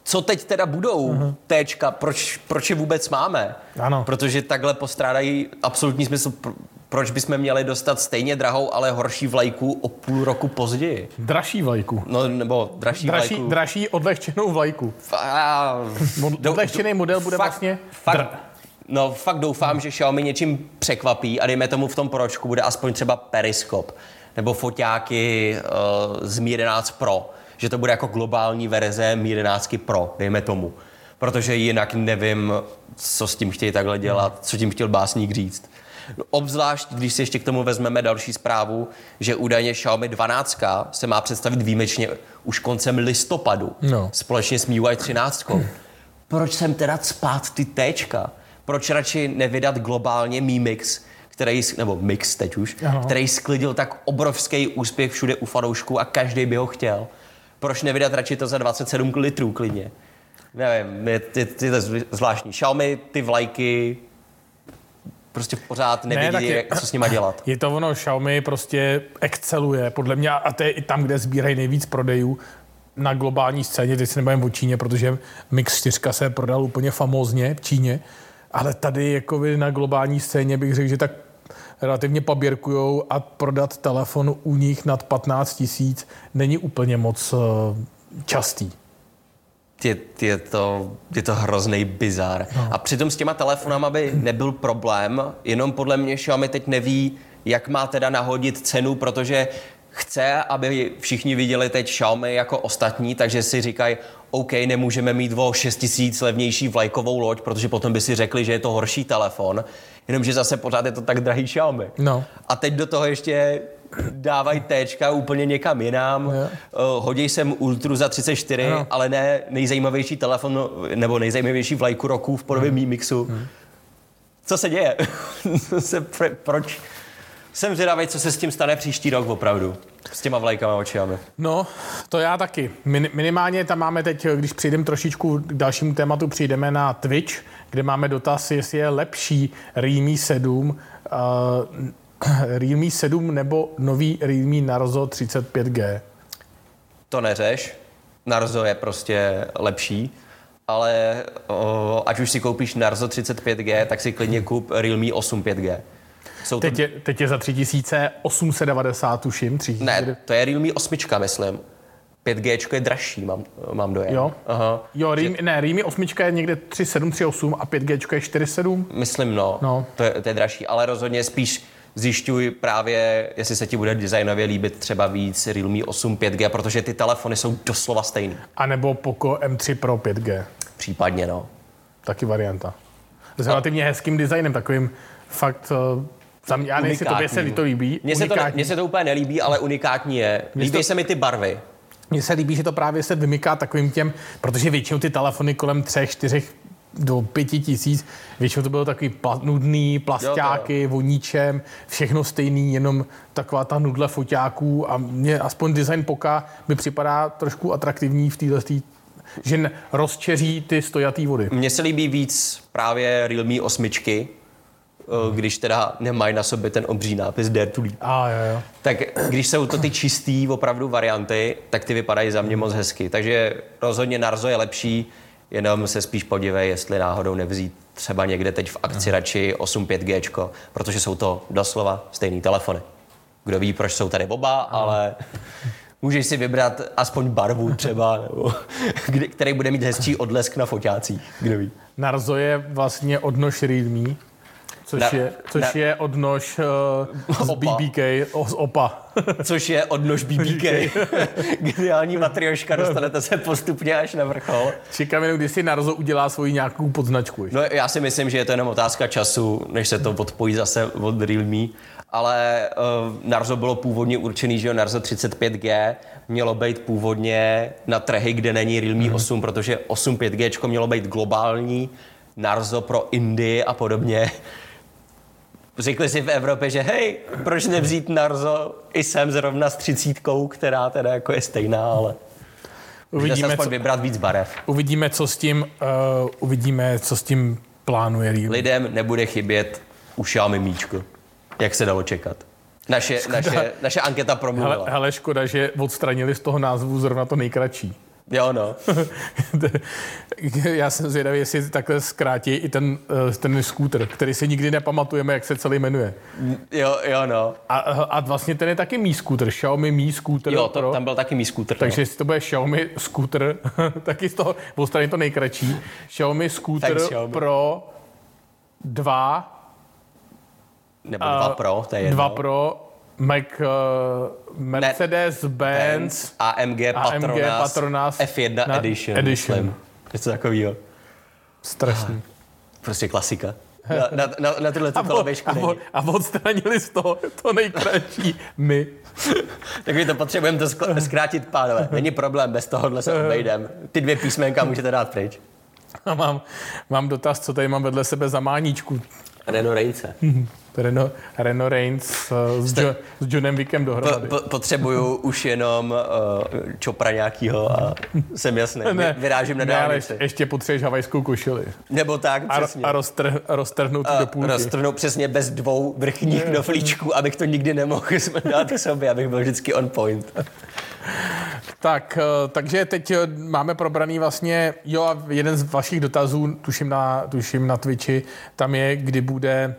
co teď teda budou uh-huh. Téčka, proč, proč je vůbec máme? Ano. Protože takhle postrádají absolutní smysl, proč bychom měli dostat stejně drahou, ale horší vlajku o půl roku později. Dražší vlajku. No, nebo dražší, Dražší, vlajku. dražší odlehčenou vlajku. A, Mod- odlehčený model bude fakt, vlastně Fakt, dr- no, fakt doufám, že Xiaomi něčím překvapí a dejme tomu v tom pročku bude aspoň třeba periskop nebo foťáky uh, z Mi 11 Pro, že to bude jako globální verze Mi 11 Pro, dejme tomu. Protože jinak nevím, co s tím chtějí takhle dělat, co tím chtěl básník říct. Obzvlášť, když si ještě k tomu vezmeme další zprávu, že údajně Xiaomi 12 se má představit výjimečně už koncem listopadu No. společně s MIUI 13. Proč sem teda spát ty Tčka? Proč radši nevydat globálně Mi Mix, který, nebo Mix teď už, Ano. který sklidil tak obrovský úspěch všude u fanoušků a každý by ho chtěl? Proč nevydat radši to za 27 litrů klidně? Nevím, je, je, je to zvl- zvláštní. Xiaomi, ty vlajky, prostě pořád nevědí, tak je- ne, co s nima dělat. Je to ono, Xiaomi prostě exceluje, podle mě, a to je i tam, kde sbírají nejvíc prodejů na globální scéně, teď se nebavím o Číně, protože Mix 4 se prodal úplně famózně v Číně, ale tady jako na globální scéně bych řekl, že tak relativně paběrkujou a prodat telefon u nich nad 15 tisíc není úplně moc eh, častý. Je, je, to, je to hrozný bizar. No. A přitom s těma telefonama by nebyl problém, jenom podle mě Xiaomi teď neví, jak má teda nahodit cenu, protože chce, aby všichni viděli teď Xiaomi jako ostatní, takže si říkají, OK, nemůžeme mít o 6 tisíc levnější vlajkovou loď, protože potom by si řekli, že je to horší telefon, jenomže zase pořád je to tak drahý Xiaomi. No. A teď do toho ještě dávají Tčka úplně někam jinam, uh, hodí sem Ultru za 34, Ano. ale ne nejzajímavější telefon nebo nejzajímavější vlajku roku v podobě Mi Mixu. Co se děje? Se, pr- proč? Jsem zvědavý, co se s tím stane příští rok opravdu. S těma vlajkama očami. No, to já taky. Min, minimálně tam máme teď, když přijdeme trošičku k dalšímu tématu, přijdeme na Twitch, kde máme dotaz, jestli je lepší Realme 7, uh, Realme 7 nebo nový Realme Narzo 35G. To neřeš. Narzo je prostě lepší. Ale o, ať už si koupíš Narzo 35G, tak si klidně kup Realme 8 5G. Jsou to Teď je, teď je za 3890, tuším. 3000. Ne, to je Realme 8, myslím. 5G je dražší, mám, mám dojem. Jo? Aha. Jo, Realme, ne, Realme 8 je někde 3738 a 5G je 47. Myslím, no. No. To, je, to je dražší, ale rozhodně spíš zjišťuj právě, jestli se ti bude designově líbit třeba víc Realme 8 5G, protože ty telefony jsou doslova stejný. A nebo Poco M3 Pro 5G. Případně, no. Taky varianta. S relativně hezkým designem, takovým fakt... uh, Za mě, já nevím, jestli tobě se to líbí. Mně se, to, mně se to úplně nelíbí, ale unikátní je. Líbí to- se mi ty barvy. Mně se líbí, že to právě se vymyká takovým těm, protože většinou ty telefony kolem třech, čtyřech do pěti tisíc, většinou to bylo takový pla, nudný, plastáky, voníčem, všechno stejný, jenom taková ta nudle foťáků a mně aspoň design Poka mi připadá trošku atraktivní v této že rozčeří ty stojatý vody. Mně se líbí víc právě Realme 8, eh, když teda nemají na sobě ten obří nápis Dare to Leap. A jo, jo. Tak když jsou to ty čistý opravdu varianty, tak ty vypadají za mě moc hezky. Takže rozhodně Narzo je lepší, jenom se spíš podívej, jestli náhodou nevzít třeba někde teď v akci radši 8 5G, protože jsou to doslova stejný telefony. Kdo ví, proč jsou tady oba, ale můžeš si vybrat aspoň barvu třeba, nebo který bude mít hezčí odlesk na foťácích. Kdo ví. Narzo je vlastně odnož Realme Což, Na- je, což na- je odnož uh, z Opa. BBK, o, z OPA. Což je odnož BBK. Geniální matrioška, dostanete se postupně až na vrchol. Čekám jenom, kdy si Narzo udělá svoji nějakou podznačku. No já si myslím, že je to jenom otázka času, než se to odpojí zase od Realme. Ale uh, Narzo bylo původně určený, že jo, Narzo 35G mělo být původně na trhy, kde není Realme Mhm. 8, protože 8 5G mělo být globální, Narzo pro Indii a podobně. Řekli si v Evropě, že hej, proč nevzít Narzo i sem zrovna s třicítkou, která teda jako je stejná, ale Uvidíme, co, vybrat víc barev. uvidíme, co s tím, uh, uvidíme, co s tím plánuje Realme. lidem nebude chybět u Xiaomi míčko, jak se dalo čekat. Naše, naše, naše anketa promluvila. Hele, hele, škoda, že odstranili z toho názvu zrovna to nejkratší. Jo, no. Já jsem zvědavý, jestli takhle zkrátí i ten, eh, ten skútr, který si nikdy nepamatujeme, jak se celý jmenuje. Jo, jo, no. A, a vlastně ten je taky Mi skútr, Xiaomi Mi skútr. Jo, to, Pro. tam byl taky mý skútr. Takže jestli to bude Xiaomi skútr, taky z toho odstraní to nejkratší. Xiaomi skútr Thanks, Xiaomi. Pro 2, no. Nebo dva Pro, to je jedno. 2 Pro, Mac, uh, Mercedes, Benz, Benz, AMG, AMG Patronas, Patronas F1 na- Edition. Edition. Myslím. Něco takového. strašný. Prostě klasika. Na, na, na, na tyhle A, koloběžku a, není. a odstranili z toho to nejkratší my. Tak my to potřebujeme to zkrátit, pánové. Není problém, bez tohohle se obejdem. Ty dvě písmenka můžete dát pryč. A mám, mám dotaz, co tady mám vedle sebe za máníčku. Renault Reince. Renault, Renault Reigns uh, s, jo, s Johnem Wickem Po, dohromady. po, potřebuju už jenom uh, čopra nějakýho a jsem jasný. Ne, Vyrážím na dálnici. ještě, potřebuješ havajskou košili. Nebo tak, A, přesně. a roztr, roztrhnout do a půlky. roztrhnout přesně bez dvou vrchních knoflíčků, abych to nikdy nemohl dát k sobě, abych byl vždycky on point. Tak, eh, takže teď eh, máme probraný vlastně, jo a jeden z vašich dotazů, tuším na, tuším na Twitchi, tam je, kdy bude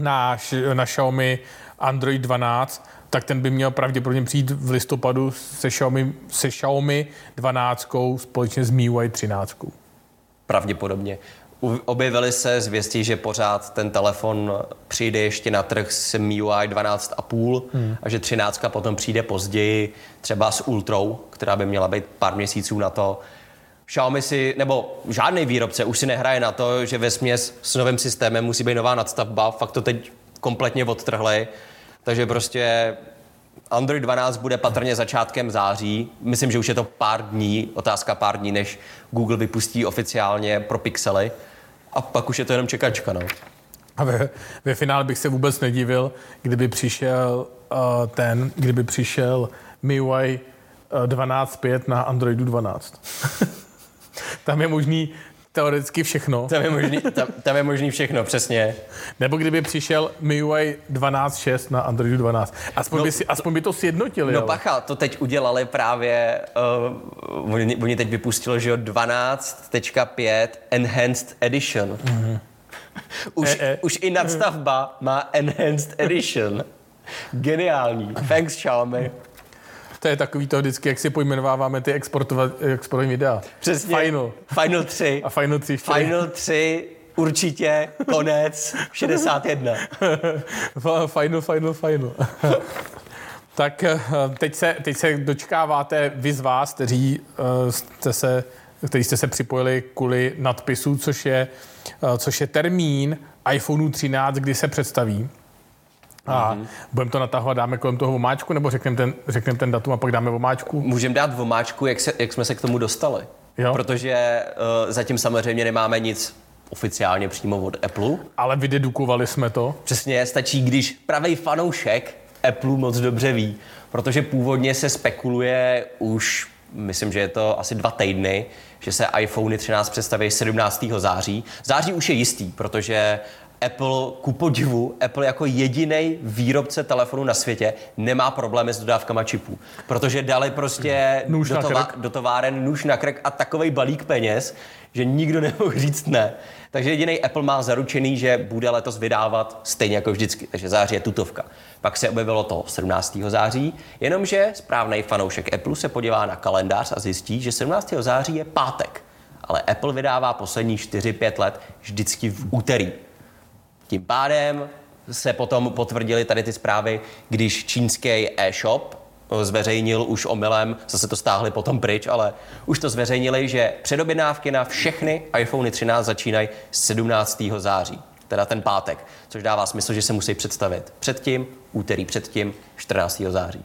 na, na Xiaomi Android 12, tak ten by měl pravděpodobně přijít v listopadu se Xiaomi, se Xiaomi 12 společně s MIUI 13. Pravděpodobně. Objevily se zvěsti, že pořád ten telefon přijde ještě na trh s MIUI 12,5 hmm. a že 13 potom přijde později, třeba s Ultrou, která by měla být pár měsíců na to. Xiaomi si, nebo žádný výrobce už si nehraje na to, že ve směs s novým systémem musí být nová nadstavba, fakt to teď kompletně odtrhli. Takže prostě Android 12 bude patrně začátkem září. Myslím, že už je to pár dní, otázka pár dní, než Google vypustí oficiálně pro pixely. A pak už je to jenom čekačka, no. A ve, ve finále bych se vůbec nedivil, kdyby přišel uh, ten, kdyby přišel MIUI uh, 12.5 na Androidu 12. Tam je možný teoreticky všechno. Tam je možný, tam, tam je možný všechno, přesně. Nebo kdyby přišel MIUI 12.6 na Androidu 12. Aspoň, No, by, si, aspoň by to sjednotili. No ale. bacha, to teď udělali právě, uh, oni, oni teď vypustili, že jo, 12.5 Enhanced Edition. Mm-hmm. Už, E, e. už i nadstavba má Enhanced Edition. Geniální. Thanks, Xiaomi. To je takový to vždycky, jak si pojmenováváme ty exportovat, exportové videa. Přesně. Final. Final 3. A Final 3 ještě. Final 3, určitě, konec, 61. Final, final, final. tak eh, teď se, teď se dočkáváte vy z vás, kteří, eh, jste se, kteří jste se připojili kvůli nadpisu, což je, eh, což je termín iPhoneu 13, kdy se představí. A mm-hmm. budeme to natahovat, dáme kolem toho vomáčku, nebo řekneme ten, řeknem ten datum a pak dáme vomáčku? Můžeme dát vomáčku, jak, se, jak jsme se k tomu dostali. Jo. Protože uh, zatím samozřejmě nemáme nic oficiálně přímo od Apple. Ale vydedukovali jsme to. Přesně, stačí, když pravý fanoušek Apple moc dobře ví, protože původně se spekuluje už, myslím, že je to asi dva týdny, že se iPhone 13 představí 17. září. Září už je jistý, protože Apple, ku podivu, Apple jako jediný výrobce telefonu na světě nemá problémy s dodávkama čipů, protože dali prostě Nůž do, tova- do továren nůž na krk a takový balík peněz, že nikdo nemohl říct ne. Takže jediný Apple má zaručený, že bude letos vydávat stejně jako vždycky. Takže září je tutovka. Pak se objevilo to 17. září, jenomže správný fanoušek Apple se podívá na kalendář a zjistí, že 17. září je pátek. Ale Apple vydává poslední 4-5 let vždycky v úterý. Tím pádem se potom potvrdili tady ty zprávy, když čínský e-shop zveřejnil už omylem, zase to stáhli potom pryč, ale už to zveřejnili, že předobjednávky na všechny iPhone 13 začínají 17. září, teda ten pátek, což dává smysl, že se musí představit předtím, úterý předtím, 14. září.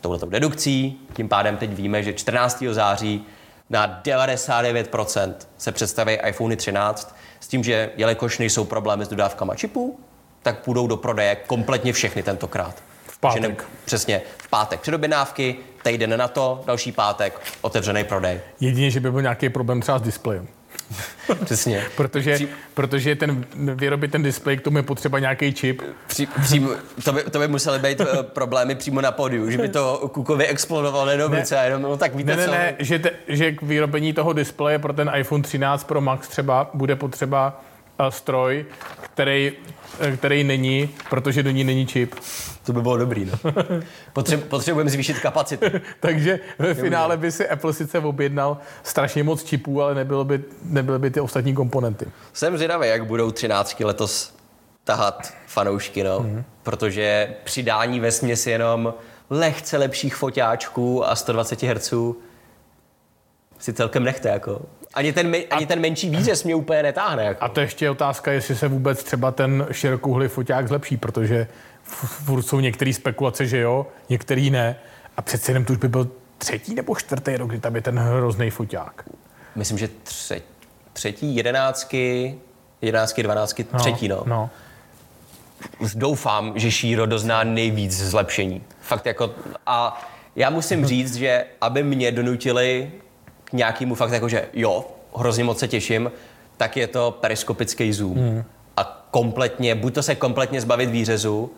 Touhletou dedukcí, tím pádem teď víme, že 14. září na 99% se představí iPhone 13 s tím, že jelikož nejsou problémy s dodávkama čipů, tak půjdou do prodeje kompletně všechny tentokrát. V pátek. Že ne, přesně, v pátek předobjednávky, týden na to, další pátek, otevřený prodej. Jedině, že by byl nějaký problém třeba s displejem. Přesně. Protože, Při- protože ten, vyrobit ten displej, k tomu je potřeba nějaký čip. Při, přímo, to, by, to by musely být eh, problémy přímo na pódiu, že by to Kukovi explodovalo jenom Ne. ruce a jenom, no tak víte Ne, ne, co? ne, že, te, že k vyrobení toho displeje pro ten iPhone 13 Pro Max třeba bude potřeba uh, stroj, který, eh, který není, protože do ní není čip. To by bylo dobrý, no. Potře- potřebujeme zvýšit kapacitu. Takže ve finále by si Apple sice objednal strašně moc čipů, ale nebylo by, nebyly by ty ostatní komponenty. Jsem zvědavý, jak budou třináctky letos tahat fanoušky, no. Mhm. Mm-hmm. Protože přidání ve směs jenom lehce lepších foťáčků a 120 Hz si celkem nechte, jako. Ani ten, ani ten menší výřez mě úplně netáhne, jako. A to ještě je otázka, jestli se vůbec třeba ten širokouhlý foťák zlepší, protože furt jsou některé spekulace, že jo, některý ne. A přece jenom to už by byl třetí nebo čtvrtý rok, kdy tam je ten hrozný foťák. Myslím, že tře- třetí, jedenáctky, jedenáctky, dvanáctky, třetí, no. no. doufám, že Šíro dozná nejvíc zlepšení. Fakt jako, a já musím říct, že aby mě donutili k nějakému fakt jako, že jo, hrozně moc se těším, tak je to periskopický zoom. Hmm. A kompletně, buď to se kompletně zbavit výřezu,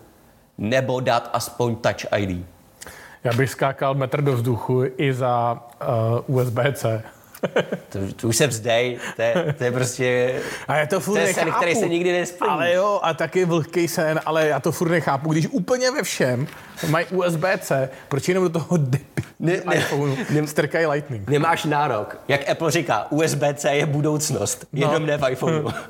nebo dát aspoň Touch ID. Já bych skákal metr do vzduchu i za uh, USB-C. To, to už se vzdej, to je, to je prostě... A já to furt To je nechápu. sen, který se nikdy nesplní. Ale jo, a taky vlhký sen, ale já to furt nechápu. Když úplně ve všem mají USB-C, proč jenom do toho debil Ne- ne- iPhoneu ne- strkají Lightning? Nemáš nárok. Jak Apple říká, USB-C je budoucnost, No. jenom ne v iPhoneu.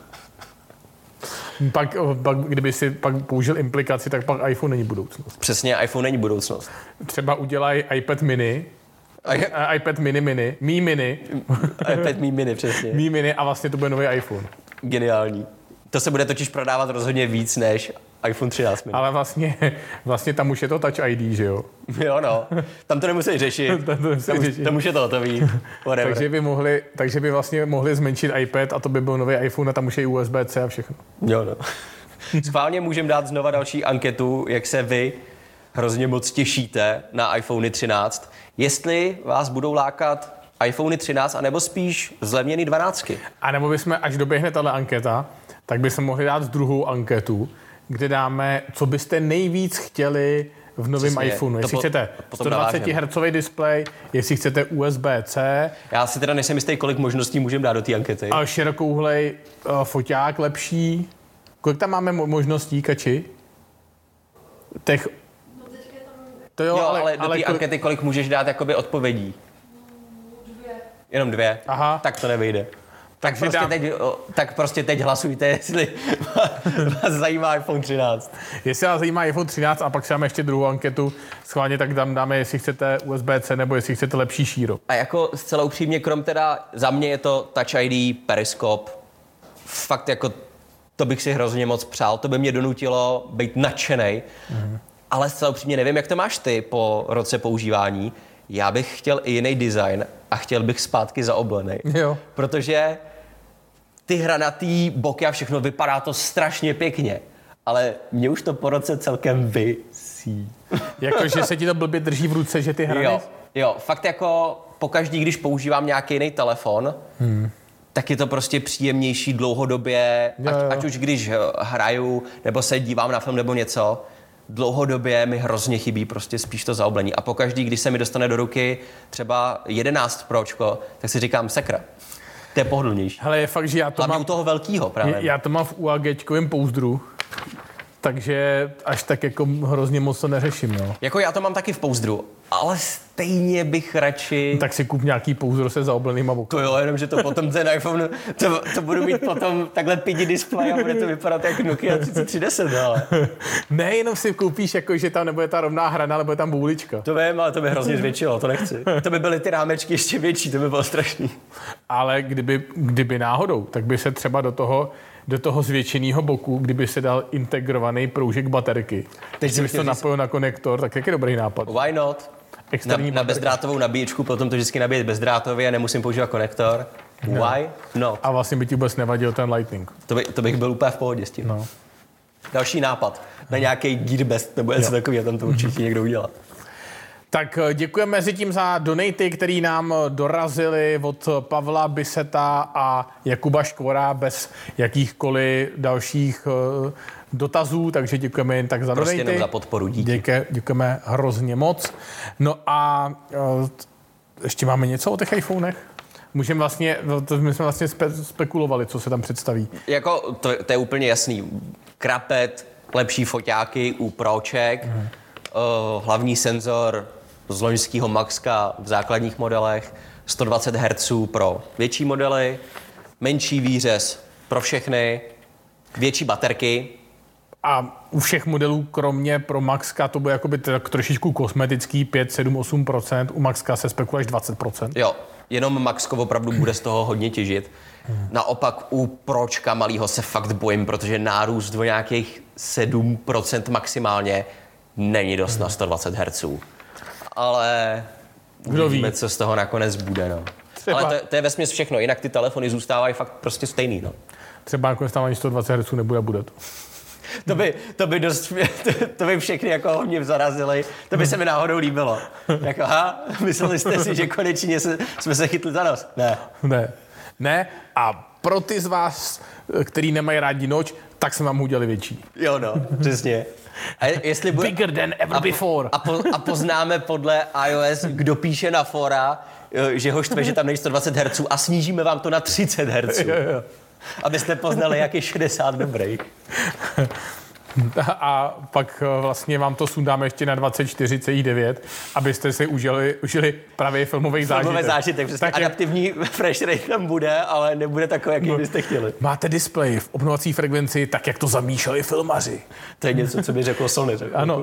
Pak, pak, kdyby si pak použil implikaci, tak pak iPhone není budoucnost. Přesně, iPhone není budoucnost. Třeba udělají iPad mini, Je, eh, iPad mini mini, Mi mini, iPad mini, mini, přesně. Mi mini a vlastně to bude nový iPhone. Geniální. To se bude totiž prodávat rozhodně víc než iPhone 13 mini. Ale vlastně, vlastně tam už je to Touch ID, že jo? Jo, no. Tam to nemusí řešit. Tam to nemusí tam, už, řešit. tam už je to hotový. Takže by, mohli, takže by vlastně mohli zmenšit iPad a to by byl nový iPhone a tam už je i USB-C a všechno. Jo, no. Schválně můžeme dát znova další anketu, jak se vy hrozně moc těšíte na iPhone 13. Jestli vás budou lákat iPhone 13, anebo spíš zlevněný 12. A nebo bychom, až doběhne tahle anketa, tak bychom mohli dát druhou anketu, kde dáme, co byste nejvíc chtěli v novém Přesně, iPhoneu. Jestli po- chcete potom 120 navážeme. Hz displej, jestli chcete USB-C, Já si teda nejsem jistý, kolik možností můžeme dát do té ankety. a širokouhlej uh, foťák lepší. Kolik tam máme mo- možností, kači? Těch... To jo, Jo, ale, ale, do té kolik- ankety kolik můžeš dát jakoby odpovědí? Jenom dvě? Aha. Tak to nevyjde. Tak Takže prostě, dám- teď, o, tak prostě teď hlasujte, jestli vás zajímá iPhone 13. Jestli vás zajímá iPhone 13 a pak si dáme ještě druhou anketu, schválně tak tam dáme, jestli chcete USB-C nebo jestli chcete lepší šíro. A jako zcela upřímně, krom teda, za mě je to Touch ID, Periscope. Fakt jako, to bych si hrozně moc přál, to by mě donutilo být nadšenej. Mm. Ale zcela upřímně nevím, jak to máš ty po roce používání. Já bych chtěl i jiný design a chtěl bych zpátky zaoblený. Jo. Protože ty hranatý boky a všechno, vypadá to strašně pěkně. Ale mě už to po roce celkem vysí. Jako, že se ti to blbě drží v ruce, že ty hrany... Jo, jo, fakt jako pokaždý, když používám nějaký jiný telefon, hmm. tak je to prostě příjemnější dlouhodobě, Jo, ať, jo. ať už když hraju, nebo se dívám na film nebo něco, dlouhodobě mi hrozně chybí prostě spíš to zaoblení. A pokaždý, když se mi dostane do ruky třeba 11 Pročko, tak si říkám sakra. To je pohodlnější. Hele, je fakt, že já to Hlavně mám... u toho velkého právě. Já to mám v UAGčkovém pouzdru, takže až tak jako hrozně moc to neřeším, no. Jako já to mám taky v pouzdru, ale stejně bych radši... Tak si kup nějaký pouzdro se zaoblenýma boky. To jo, jenom že to potom ten iPhone, to, to budu mít potom takhle pidi display a bude to vypadat jako Nokia 3310, ale. Ne, jenom si koupíš, jako, že tam nebude ta rovná hrana, ale bude tam boulička. To vím, ale to by hrozně zvětšilo, to nechci. To by byly ty rámečky ještě větší, to by bylo strašný. Ale kdyby, kdyby náhodou, tak by se třeba do toho do toho zvětšeného boku, kdyby se dal integrovaný proužek baterky. Teď kdyby to napojil na konektor, tak jak je dobrý nápad. Why not? Externí na, na bezdrátovou nabíječku, potom to vždycky nabíjet bezdrátově a nemusím používat konektor. Why not? A vlastně by ti vůbec nevadil ten Lightning. To, by, to bych byl úplně v pohodě s tím. No. Další nápad. Na nějaký Gearbest nebo něco takového, tam to určitě někdo udělá. Tak eh, děkujeme mezi tím za donaty, který nám eh, dorazili od Pavla Biseta a Jakuba Škvora bez jakýchkoliv dalších eh, dotazů, takže děkujeme jen tak za Prostě jenom za podporu, díky. Děkujeme, děkujeme hrozně moc. No a uh, ještě máme něco o těch iPhonech? Můžeme vlastně, no, to my jsme vlastně spe, spekulovali, co se tam představí. Jako, to, to je úplně jasný. Krapet, lepší foťáky u Proček, mm. uh, hlavní senzor z loňského Maxka v základních modelech, 120 Hz pro větší modely, menší výřez pro všechny, větší baterky, A u všech modelů, kromě pro Maxka, to bude jakoby tak trošičku kosmetický, 5, 7, 8% U Maxka se spekuluje až 20 Jo, jenom Maxko opravdu bude z toho hodně těžit. Naopak u Pročka malýho se fakt bojím, protože nárůst do nějakých 7% maximálně není dost na 120 Hz. Ale Kdo uvidíme, ví? co z toho nakonec bude. No. Třeba- Ale to, to je vesměs všechno, jinak ty telefony zůstávají fakt prostě stejný. No. Třeba nakonec tam ani 120 Hz nebude a bude to. To by, to by dost, to, to by všechny jako hodně zarazili, to by se mi náhodou líbilo. Jako, ha, mysleli jste si, že konečně se, jsme se chytli za nos? Ne. Ne. Ne. A pro ty z vás, který nemají rádi noč, tak jsme vám udělali větší. Jo, no, přesně. A je- jestli bude, Bigger than ever a, before. a, po, a poznáme podle iOS, kdo píše na fora, že ho štve, že tam není 120 Hz a snížíme vám to na 30 Hz. Jo, jo. Abyste poznali, jak je 60 dobrý. A pak eh, vlastně vám to sundáme ještě na 24,9, abyste si užili, užili pravý filmový zážitek. Filmové zážitek, přesně. Tak Adaptivní fresh rate tam bude, ale nebude takový, jaký byste chtěli. máte displej v obnovací frekvenci, tak jak to zamýšleli filmaři. To je něco, co by řekl Sony. Řekl. Ano.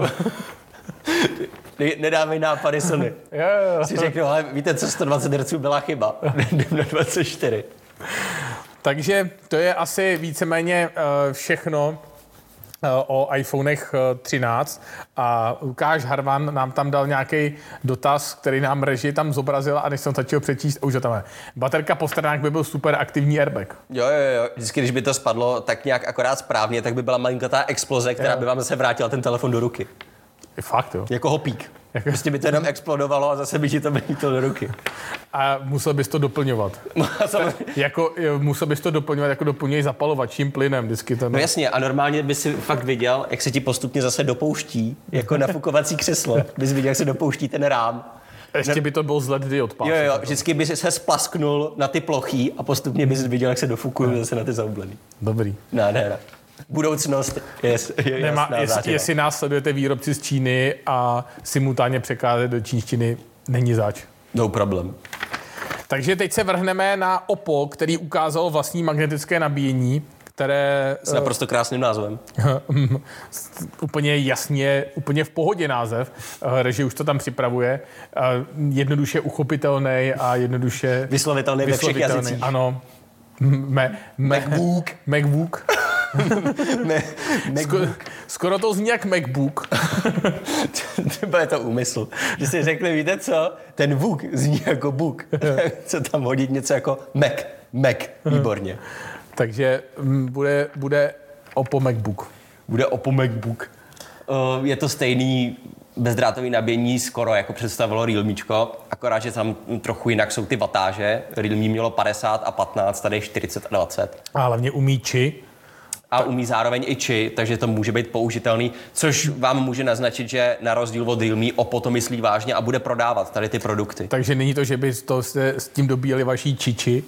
Ne- Nedávej nápady Sony. Jo, jo. Si řeknu, ale víte, co 120 Hz byla chyba. Jdem na 24. Takže to je asi víceméně eh, všechno eh, o iPhonech eh, 13 a Lukáš Harvan nám tam dal nějaký dotaz, který nám režie tam zobrazil a než jsem začal přečíst, už tam je. Baterka po stranách by byl super aktivní airbag. Jo, jo, jo. Vždycky, když by to spadlo tak nějak akorát správně, tak by byla malinkatá exploze, která Jo. by vám zase vrátila ten telefon do ruky. Je Fakt, jo. Jako hopík. Jako- Prostě by to jenom explodovalo a zase by ti to vylítlo do ruky. A musel bys to doplňovat. No, Jako, musel bys to doplňovat jako doplňují zapalovačím plynem vždycky ten. No jasně, a normálně by si fakt viděl, jak se ti postupně zase dopouští, jako nafukovací křeslo. Bys viděl, jak se dopouští ten rám. Ještě by to byl z LED diod. Jo, jo, vždycky by se splasknul na ty plochý a postupně bys viděl, jak se dofukují zase na ty zaoblený. Dobrý. Ne. Budoucnost je, je Nemá, jasná jest, jestli nás sledujete výrobci z Číny a simultánně překázat do čínštiny, není zač. No problem. Takže teď se vrhneme na Oppo, který ukázal vlastní magnetické nabíjení, které S naprosto krásným názvem. eh, úplně jasně, úplně v pohodě název. Eh, Reži už to tam připravuje. Eh, Jednoduše uchopitelný a jednoduše Vyslovitelný ve všech vyslovitelný. jazycích. Ano. Me, me, MacBook. MacBook. Ne, Skoro, skoro to zní jak MacBook. Třeba je to úmysl. Že si řekli, víte co, ten Vuk zní jako Buk. co tam hodit něco jako Mac. Mac, výborně. Takže mm, bude, bude Oppo MacBook. Bude Oppo MacBook. Uh, je to stejný bezdrátový nabíjení skoro jako představilo Realmečko, akorát, že tam trochu jinak jsou ty vatáže. Realme mělo 50 a 15, tady je 40 a 20. A hlavně umí či. A umí zároveň i či, takže to může být použitelný, což vám může naznačit, že na rozdíl od Realme Oppo to myslí vážně a bude prodávat tady ty produkty. Takže není to, že by to se s tím dobíjeli vaší čiči,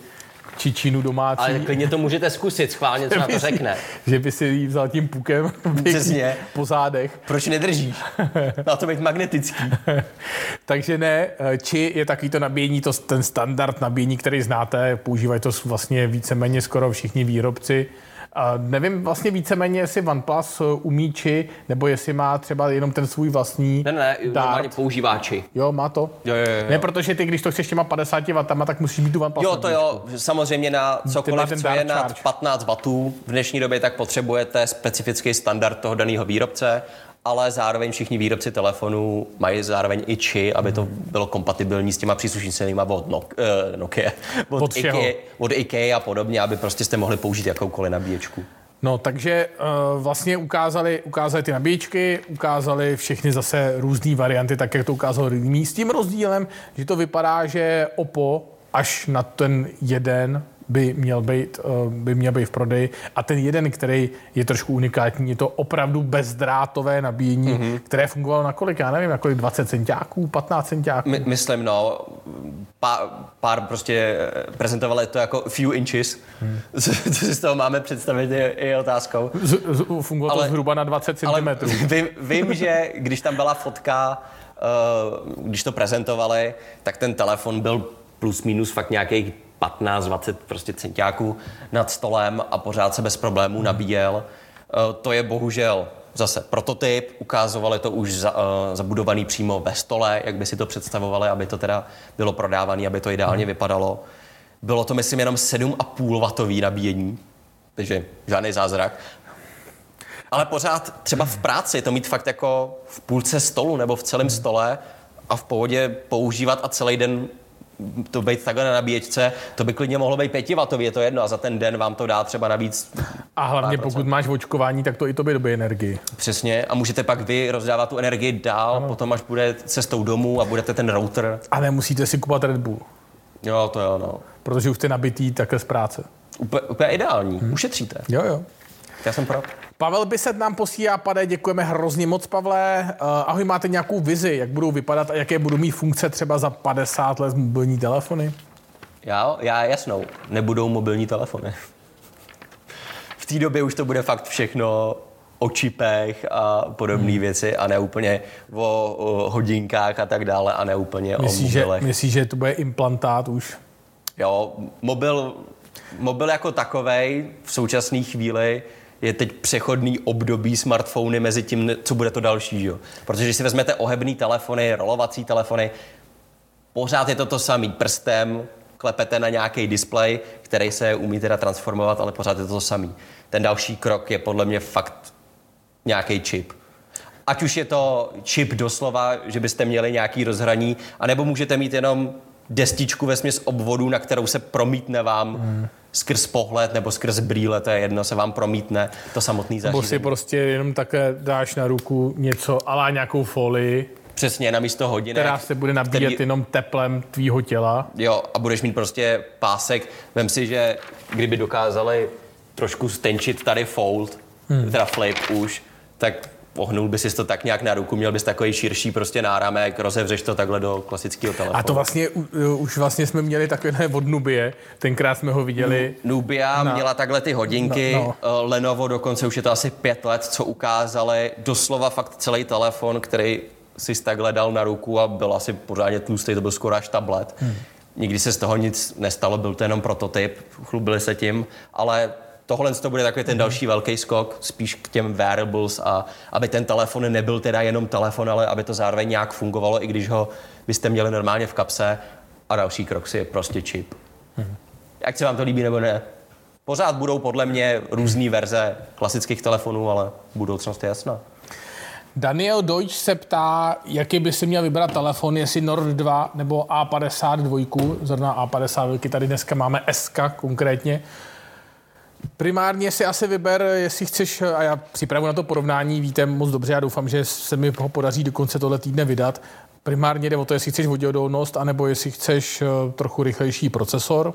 čičínu domácí. Ale klidně to můžete zkusit, schválně, co na to řekne. že by si ji vzal tím pukem Přesně. po zádech. Proč nedržíš? Má to být magnetický. Takže ne, či je takový to nabíjení, to, ten standard nabíjení, který znáte, používají to vlastně víceméně skoro všichni výrobci. A nevím vlastně víceméně, jestli OnePlus eh, umí či, nebo jestli má třeba jenom ten svůj vlastní Ne, ne, normálně používáči. Jo, má to. Jo, jo, jo. Ne, protože ty, když to chceš těma 50 W, tak musíš mít tu OnePlus. Jo, to jo, samozřejmě na cokoliv, co je nad charge. 15 W v dnešní době, tak potřebujete specifický standard toho daného výrobce, ale zároveň všichni výrobci telefonů mají zároveň i či, aby to bylo kompatibilní s těma příslušnicíma od Nok- eh, Nokia, od, Od. IKEA, od IKEA a podobně, aby prostě jste mohli použít jakoukoliv nabíječku. No, takže uh, vlastně ukázali, ukázali ty nabíječky, ukázali všechny zase různé varianty, tak jak to ukázal Realme, s tím rozdílem, že to vypadá, že Oppo až na ten jeden by měl být, uh, by měl být v prodeji. A ten jeden, který je trošku unikátní, je to opravdu bezdrátové nabíjení, mm-hmm. které fungovalo na kolik, já nevím, na kolik 20 centiáků, 15 centiáků. My, myslím, no, pár, pár prostě eh, prezentovali to jako few inches, hmm. co, co si z toho máme představit, je, je otázkou. Z, z, fungovalo Ale- to zhruba na 20 Ale cm. vím, vím, že když tam byla fotka, eh, když to prezentovali, tak ten telefon byl plus minus fakt nějakých 15-20 prostě centiáků nad stolem a pořád se bez problémů nabíjel. Eh, To je bohužel zase prototyp, ukázovali to už za, eh, zabudovaný přímo ve stole, jak by si to představovali, aby to teda bylo prodávané, aby to ideálně vypadalo. Bylo to, myslím, jenom 7,5 watový nabíjení, takže žádný zázrak. Ale pořád třeba v práci to mít fakt jako v půlce stolu nebo v celém stole a v pohodě používat a celý den to být takhle na nabíječce, to by klidně mohlo být pětivatový, je to jedno a za ten den vám to dá třeba navíc A hlavně pokud máš očkování, tak to i tobě dobije energii. přesně a můžete pak vy rozdávat tu energii dál, potom až bude cestou domů a budete ten router. A nemusíte si kupovat Red Bull, Jo, to jo, no. protože už jste nabitý takhle z práce. Úplně, úplně ideální, ušetříte. Jo, jo. Já jsem pro. Pavel Biset nám posílá, pade, děkujeme hrozně moc, Pavle. Uh, ahoj, máte nějakou vizi, jak budou vypadat a jaké budou mít funkce třeba za 50 let mobilní telefony? Já, já jasnou, nebudou mobilní telefony. V té době už to bude fakt všechno o čipech a podobné hmm. věci a ne úplně o, o hodinkách a tak dále a ne úplně Myslíš, o že, mobilech. myslíš, že to bude implantát už? Jo, mobil, mobil jako takovej v současné chvíli je teď přechodný období smartfony mezi tím, co bude to další. Jo? Protože když si vezmete ohebný telefony, rolovací telefony, pořád je to to samý. Prstem klepete na nějaký displej, který se umí teda transformovat, ale pořád je to to samý. Ten další krok je podle mě fakt nějaký čip. Ať už je to čip doslova, že byste měli nějaký rozhraní, anebo můžete mít jenom destičku ve směs obvodů, na kterou se promítne vám hmm. Skrz pohled nebo skrz brýle, to je jedno, se vám promítne to samotný Nebo si zařízení. prostě jenom také dáš na ruku něco, alá nějakou folii, Přesně, na místo hodinek. která se bude nabíjet který- jenom teplem tvýho těla. Jo, a budeš mít prostě pásek. Vem si, že kdyby dokázali trošku stenčit tady fold, hmm. teda flip už, tak ohnul by si to tak nějak na ruku, měl bys takový širší prostě náramek, rozevřeš to takhle do klasického telefonu. A to vlastně u- už vlastně jsme měli takové od Nubie, tenkrát jsme ho viděli. Nubia Na- měla takhle ty hodinky, no, no. Lenovo dokonce už je to asi pět let, co ukázali doslova fakt celý telefon, který si takhle dal na ruku a byl asi pořádně tlustý, to byl skoro až tablet. Hmm. Nikdy se z toho nic nestalo, byl to jenom prototyp, chlubili se tím, ale tohle to bude takový ten další velký skok, spíš k těm wearables a aby ten telefon nebyl teda jenom telefon, ale aby to zároveň nějak fungovalo, i když ho byste měli normálně v kapse a další krok si je prostě čip. Ať se vám to líbí nebo ne. Pořád budou podle mě různé verze klasických telefonů, ale budoucnost je jasná. Daniel Deutsch se ptá, jaký by si měl vybrat telefon, jestli Nord 2 nebo A52, zrovna A52, tady dneska máme SK konkrétně. Primárně si asi vyber, jestli chceš, a já připravu na to porovnání, víte moc dobře, já doufám, že se mi ho podaří do konce tohle týdne vydat. Primárně jde o to, jestli chceš voděodolnost, anebo jestli chceš eh, trochu rychlejší procesor.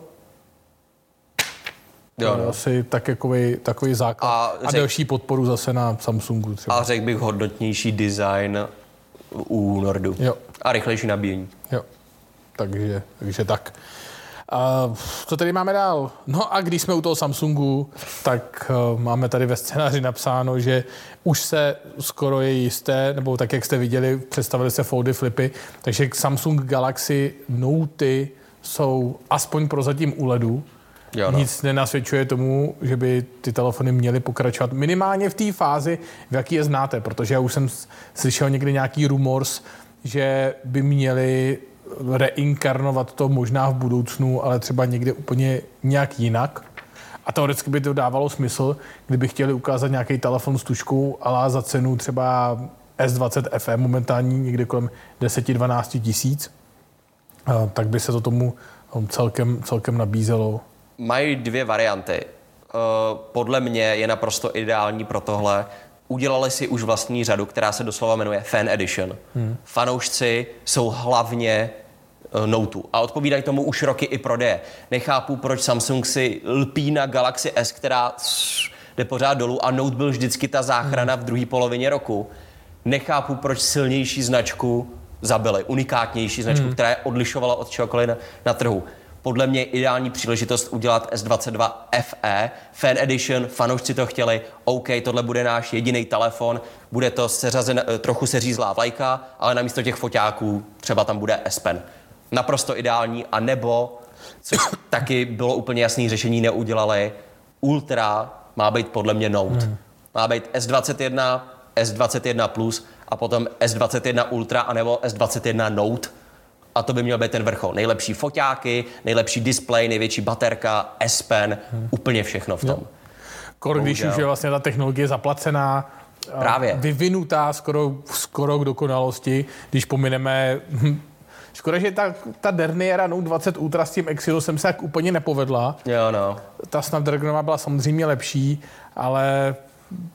Jo, no. Asi tak jakový, takový základ. A A, a řek- delší podporu zase na Samsungu třeba. A řekl bych hodnotnější design u Nordu. Jo. A rychlejší nabíjení. Jo, takže, takže tak. Uh, co tady máme dál? No a když jsme u toho Samsungu, tak uh, máme tady ve scénáři napsáno, že už se skoro je jisté, nebo tak, jak jste viděli, představili se foldy flipy, takže Samsung Galaxy Note jsou aspoň prozatím u ledu. Jo, no. Nic nenasvědčuje tomu, že by ty telefony měly pokračovat minimálně v té fázi, v jaký je znáte, protože já už jsem slyšel někdy nějaký rumors, že by měli reinkarnovat to možná v budoucnu, ale třeba někde úplně nějak jinak. A teoreticky by to dávalo smysl, kdyby chtěli ukázat nějaký telefon s tuškou, ale za cenu třeba S20 FE momentální někde kolem 10-12 tisíc, tak by se to tomu celkem, celkem nabízelo. Mají dvě varianty. Podle mě je naprosto ideální pro tohle udělali si už vlastní řadu, která se doslova jmenuje Fan Edition. Hmm. Fanoušci jsou hlavně uh, Note a odpovídají tomu už roky i prodeje. Nechápu, proč Samsung si lpí na Galaxy S, která jde pořád dolů a Note byl vždycky ta záchrana hmm. v druhé polovině roku. Nechápu, proč silnější značku zabili, unikátnější značku, hmm. která je odlišovala od čehokoliv na, na trhu podle mě ideální příležitost udělat S22 FE, Fan Edition, fanoušci to chtěli, OK, tohle bude náš jediný telefon, bude to seřazen, eh, trochu seřízlá vlajka, ale na místo těch foťáků třeba tam bude S Pen. Naprosto ideální, a nebo, což taky bylo úplně jasné řešení, neudělali, Ultra má být podle mě Note. Hmm. Má být S21, S21 Plus a potom S21 Ultra anebo S21 Note a to by měl být ten vrchol. Nejlepší foťáky, nejlepší display, největší baterka, S Pen, hmm. úplně všechno v tom. Jo. Kor, když už je vlastně ta technologie zaplacená, Právě. vyvinutá skoro, skoro k dokonalosti, když pomineme hm, Škoda, že ta, ta Derniera Note 20 Ultra s tím Exynosem se tak úplně nepovedla. Jo, no. Ta Snapdragonová byla samozřejmě lepší, ale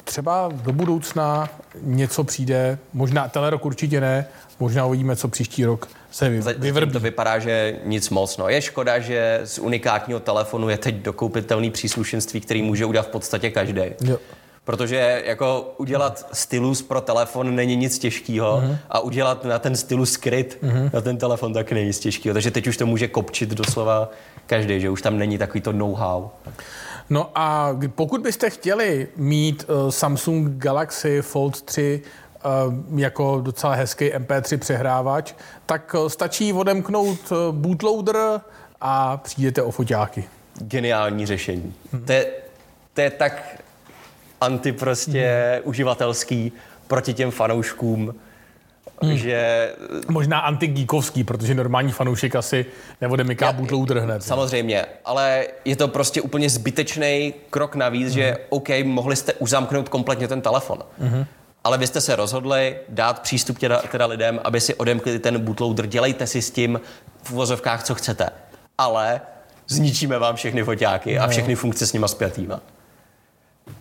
třeba do budoucna něco přijde, možná telerok určitě ne, možná uvidíme, co příští rok se vyvrbí. To vypadá, že nic moc. No. Je škoda, že z unikátního telefonu je teď dokoupitelný příslušenství, který může udělat v podstatě každý. Jo. Protože jako udělat stylus pro telefon není nic těžkého uh-huh. a udělat na ten stylus skryt uh-huh. na ten telefon tak není nic těžkého. Takže teď už to může kopčit doslova každý, že už tam není takový to know-how. No a pokud byste chtěli mít uh, Samsung Galaxy Fold 3 uh, jako docela hezký MP3 přehrávač, tak uh, stačí odemknout uh, bootloader a přijdete o foťáky. Geniální řešení. Hmm. To, je, to je tak anti prostě hmm. uživatelský proti těm fanouškům, Hmm. že... Možná antigíkovský, protože normální fanoušek asi neodemyká bootloader hned. Samozřejmě, ale je to prostě úplně zbytečný krok navíc, hmm. že OK, mohli jste uzamknout kompletně ten telefon. Hmm. Ale vy jste se rozhodli dát přístup teda, teda lidem, aby si odemkli ten bootloader. Dělejte si s tím v uvozovkách, co chcete. Ale zničíme vám všechny foťáky no. a všechny funkce s nima spjatýma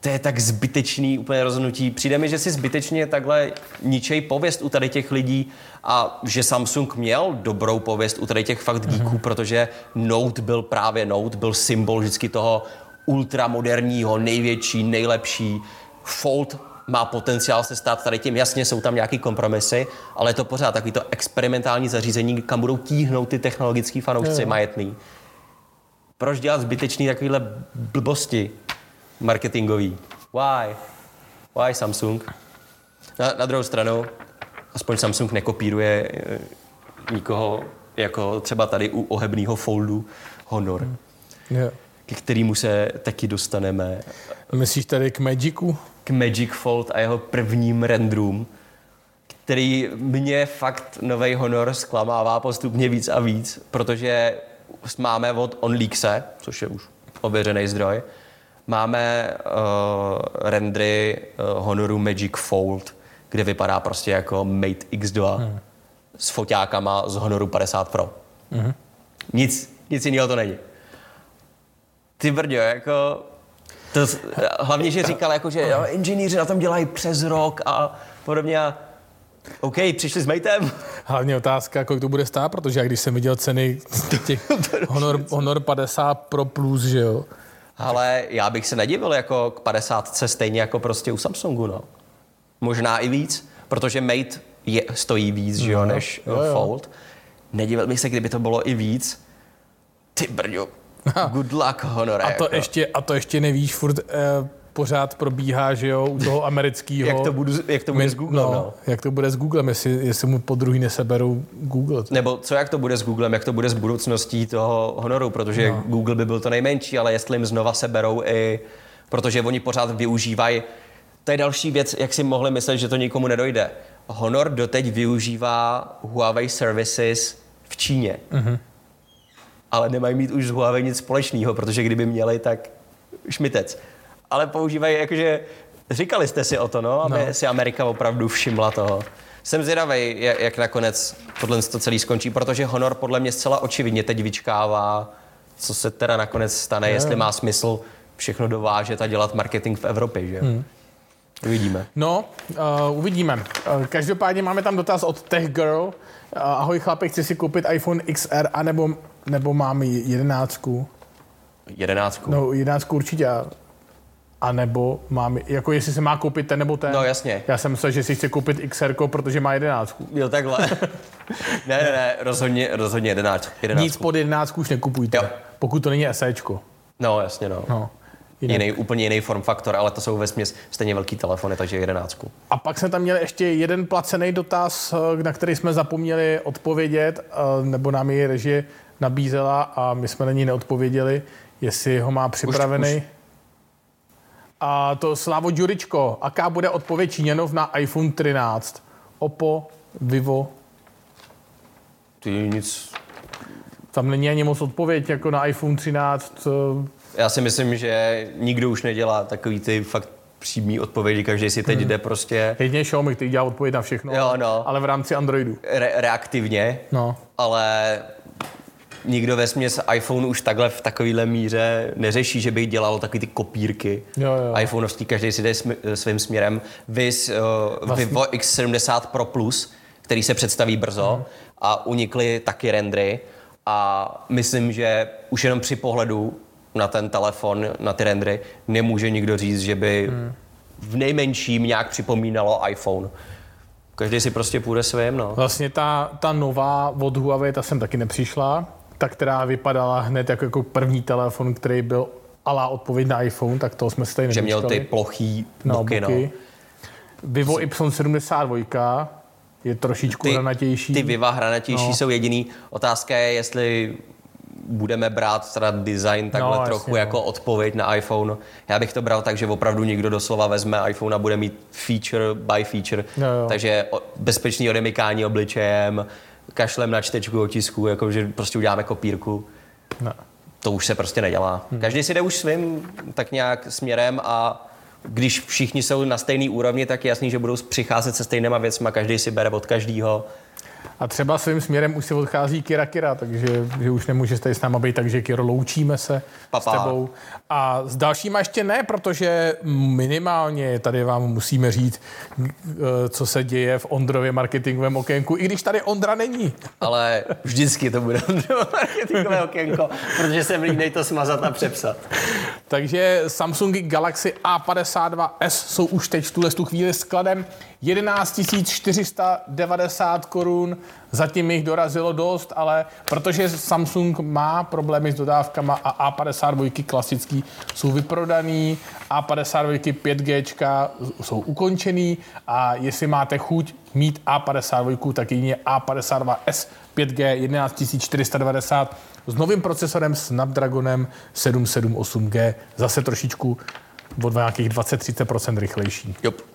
to je tak zbytečný úplně rozhodnutí. Přijde mi, že si zbytečně takhle ničej pověst u tady těch lidí a že Samsung měl dobrou pověst u tady těch fakt geeků, mm-hmm. protože Note byl právě Note, byl symbol vždycky toho ultramoderního, největší, nejlepší. Fold má potenciál se stát tady tím. Jasně, jsou tam nějaké kompromisy, ale je to pořád takový to experimentální zařízení, kam budou tíhnout ty technologické fanoušci jo. majetný. Proč dělat zbytečný takovýhle blbosti? marketingový. Why? Why Samsung? Na, na druhou stranu, aspoň Samsung nekopíruje e, nikoho, jako třeba tady u ohebného foldu Honor, yeah. Ke kterému se taky dostaneme. Myslíš tady k Magicu? K Magic Fold a jeho prvním renderům, který mě fakt nový Honor zklamává postupně víc a víc, protože máme od OnLeakse, což je už ověřený zdroj, Máme uh, rendry uh, Honoru Magic Fold, kde vypadá prostě jako Mate X2 hmm. s foťákama z Honoru 50 Pro. Hmm. Nic, nic jiného to není. Ty brďo, jako... To, hlavně, že říkal, jako, že jo, inženýři na tom dělají přes rok a podobně. A OK, přišli s Matem. Hlavně otázka, kolik to bude stát, protože já když jsem viděl ceny těch Honor, Honor 50 Pro Plus, že jo, ale já bych se nedivil jako k 50 stejně jako prostě u Samsungu, no. Možná i víc, protože Mate je, stojí víc, že jo, než jo, jo. Fold. Nedivil bych se, kdyby to bylo i víc. Ty brďo. Good luck, Honor. A to, jako. ještě, a to ještě nevíš, furt eh, pořád probíhá, že jo, u toho amerického. Jak to, budu, jak to bude s Googlem, no. no. Jak to bude s Googlem, jestli, jestli mu po druhý neseberou Google. Nebo co, jak to bude s Googlem, jak to bude s budoucností toho Honoru, protože no. Google by byl to nejmenší, ale jestli jim znova seberou i, protože oni pořád využívají, to je další věc, jak si mohli myslet, že to nikomu nedojde. Honor doteď využívá Huawei Services v Číně. Mm-hmm. Ale nemají mít už s Huawei nic společného, protože kdyby měli, tak šmitec. Ale používají jakože, říkali jste si o to, no, aby no. si Amerika opravdu všimla toho. Jsem zvědavý, jak, nakonec tohle to celý skončí, protože Honor podle mě zcela očividně teď vyčkává, co se teda nakonec stane, je. jestli má smysl všechno dovážet a dělat marketing v Evropě, že? Hmm. Uvidíme. No, uh, uvidíme. Uh, každopádně máme tam dotaz od Tech Girl. Uh, ahoj chlapi, chci si koupit iPhone XR, anebo, nebo mám jedenáctku. Jedenáctku? No, jedenáctku určitě. A nebo mám, jako jestli se má koupit ten nebo ten. No jasně. Já jsem myslel, že si chce koupit XR, protože má jedenáctku. Jo, takhle. ne, ne, ne, rozhodně, rozhodně jedenáctku. Nic pod jedenáctku už nekupujte, jo. pokud to není SEčko. No, jasně, no. no. Jiný, úplně jiný form faktor, ale to jsou ve směs stejně velký telefony, takže jedenáctku. A pak jsme tam měli ještě jeden placený dotaz, na který jsme zapomněli odpovědět, nebo nám ji režie nabízela a my jsme na ní neodpověděli, jestli ho má připravený. Už, už. A to Slavo Đuričko, aká bude odpověď Číňanov na iPhone 13? Oppo, Vivo? Ty nic. Tam není ani moc odpověď jako na iPhone 13. Já si myslím, že nikdo už nedělá takový ty fakt přímý odpovědi, každý si teď hmm. jde prostě... Jedině Xiaomi, který dělá odpověď na všechno, jo, no. ale v rámci Androidu. Re- reaktivně, no. ale nikdo ve směs iPhone už takhle v takovéhle míře neřeší, že by dělal takový ty kopírky. Jo, jo. iPhoneovský, každý si jde sm- svým směrem. Vys uh, vlastně... Vivo X70 Pro Plus, který se představí brzo hmm. a unikly taky rendry. A myslím, že už jenom při pohledu na ten telefon, na ty rendry, nemůže nikdo říct, že by hmm. v nejmenším nějak připomínalo iPhone. Každý si prostě půjde svým, no. Vlastně ta, ta nová od Huawei, ta jsem taky nepřišla, ta, která vypadala hned jako, jako první telefon, který byl ala odpověď na iPhone, tak to jsme se tady Že měl ty plochý no, boky, no. boky. Vivo Y72 je trošičku ty, hranatější. Ty Viva hranatější no. jsou jediný. Otázka je, jestli budeme brát teda design takhle no, trochu jasně, jako no. odpověď na iPhone. Já bych to bral tak, že opravdu někdo doslova vezme iPhone a bude mít feature by feature. No, jo. Takže bezpečný odemykání obličejem, kašlem na čtečku otisku, jako že prostě uděláme kopírku. No. To už se prostě nedělá. Hmm. Každý si jde už svým tak nějak směrem a když všichni jsou na stejné úrovni, tak je jasný, že budou přicházet se stejnýma věcmi, každý si bere od každého a třeba svým směrem už se odchází Kira Kira, takže že už nemůže tady s náma být, takže Kiro, loučíme se Papa. s tebou. A s dalšíma ještě ne, protože minimálně tady vám musíme říct, eh, co se děje v Ondrově marketingovém okénku, i když tady Ondra není. Ale vždycky to bude Ondrovo marketingové okénko, protože se línej to smazat a přepsat. takže Samsung Galaxy A52s jsou už teď v tuhle chvíli skladem 11 490 korun, zatím jich dorazilo dost, ale protože Samsung má problémy s dodávkama a A52 klasický jsou vyprodaný, A52 5G jsou ukončený a jestli máte chuť mít A52, tak jedině A52S 5G 11490 s novým procesorem Snapdragonem 778G, zase trošičku o nějakých 20-30% rychlejší. Yep.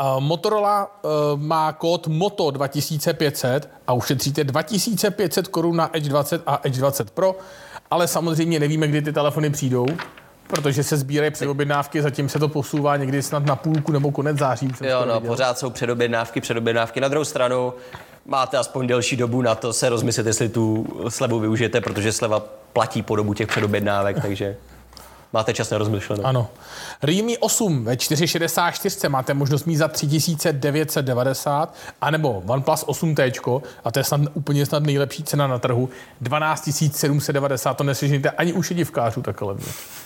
Uh, Motorola uh, má kód MOTO 2500 a ušetříte 2500 korun na Edge 20 a Edge 20 Pro, ale samozřejmě nevíme, kdy ty telefony přijdou, protože se sbírají předobjednávky, zatím se to posouvá někdy snad na půlku nebo konec září. Jo, no, pořád jsou předobjednávky, předobjednávky. Na druhou stranu máte aspoň delší dobu na to se rozmyslet, jestli tu slevu využijete, protože sleva platí po dobu těch předobjednávek, takže... máte čas na rozmyšlenou. Ano. Realme 8 ve 464 máte možnost mít za 3990, anebo OnePlus 8T, a to je snad úplně snad nejlepší cena na trhu, 12790, to neseženíte ani u šedivkářů takhle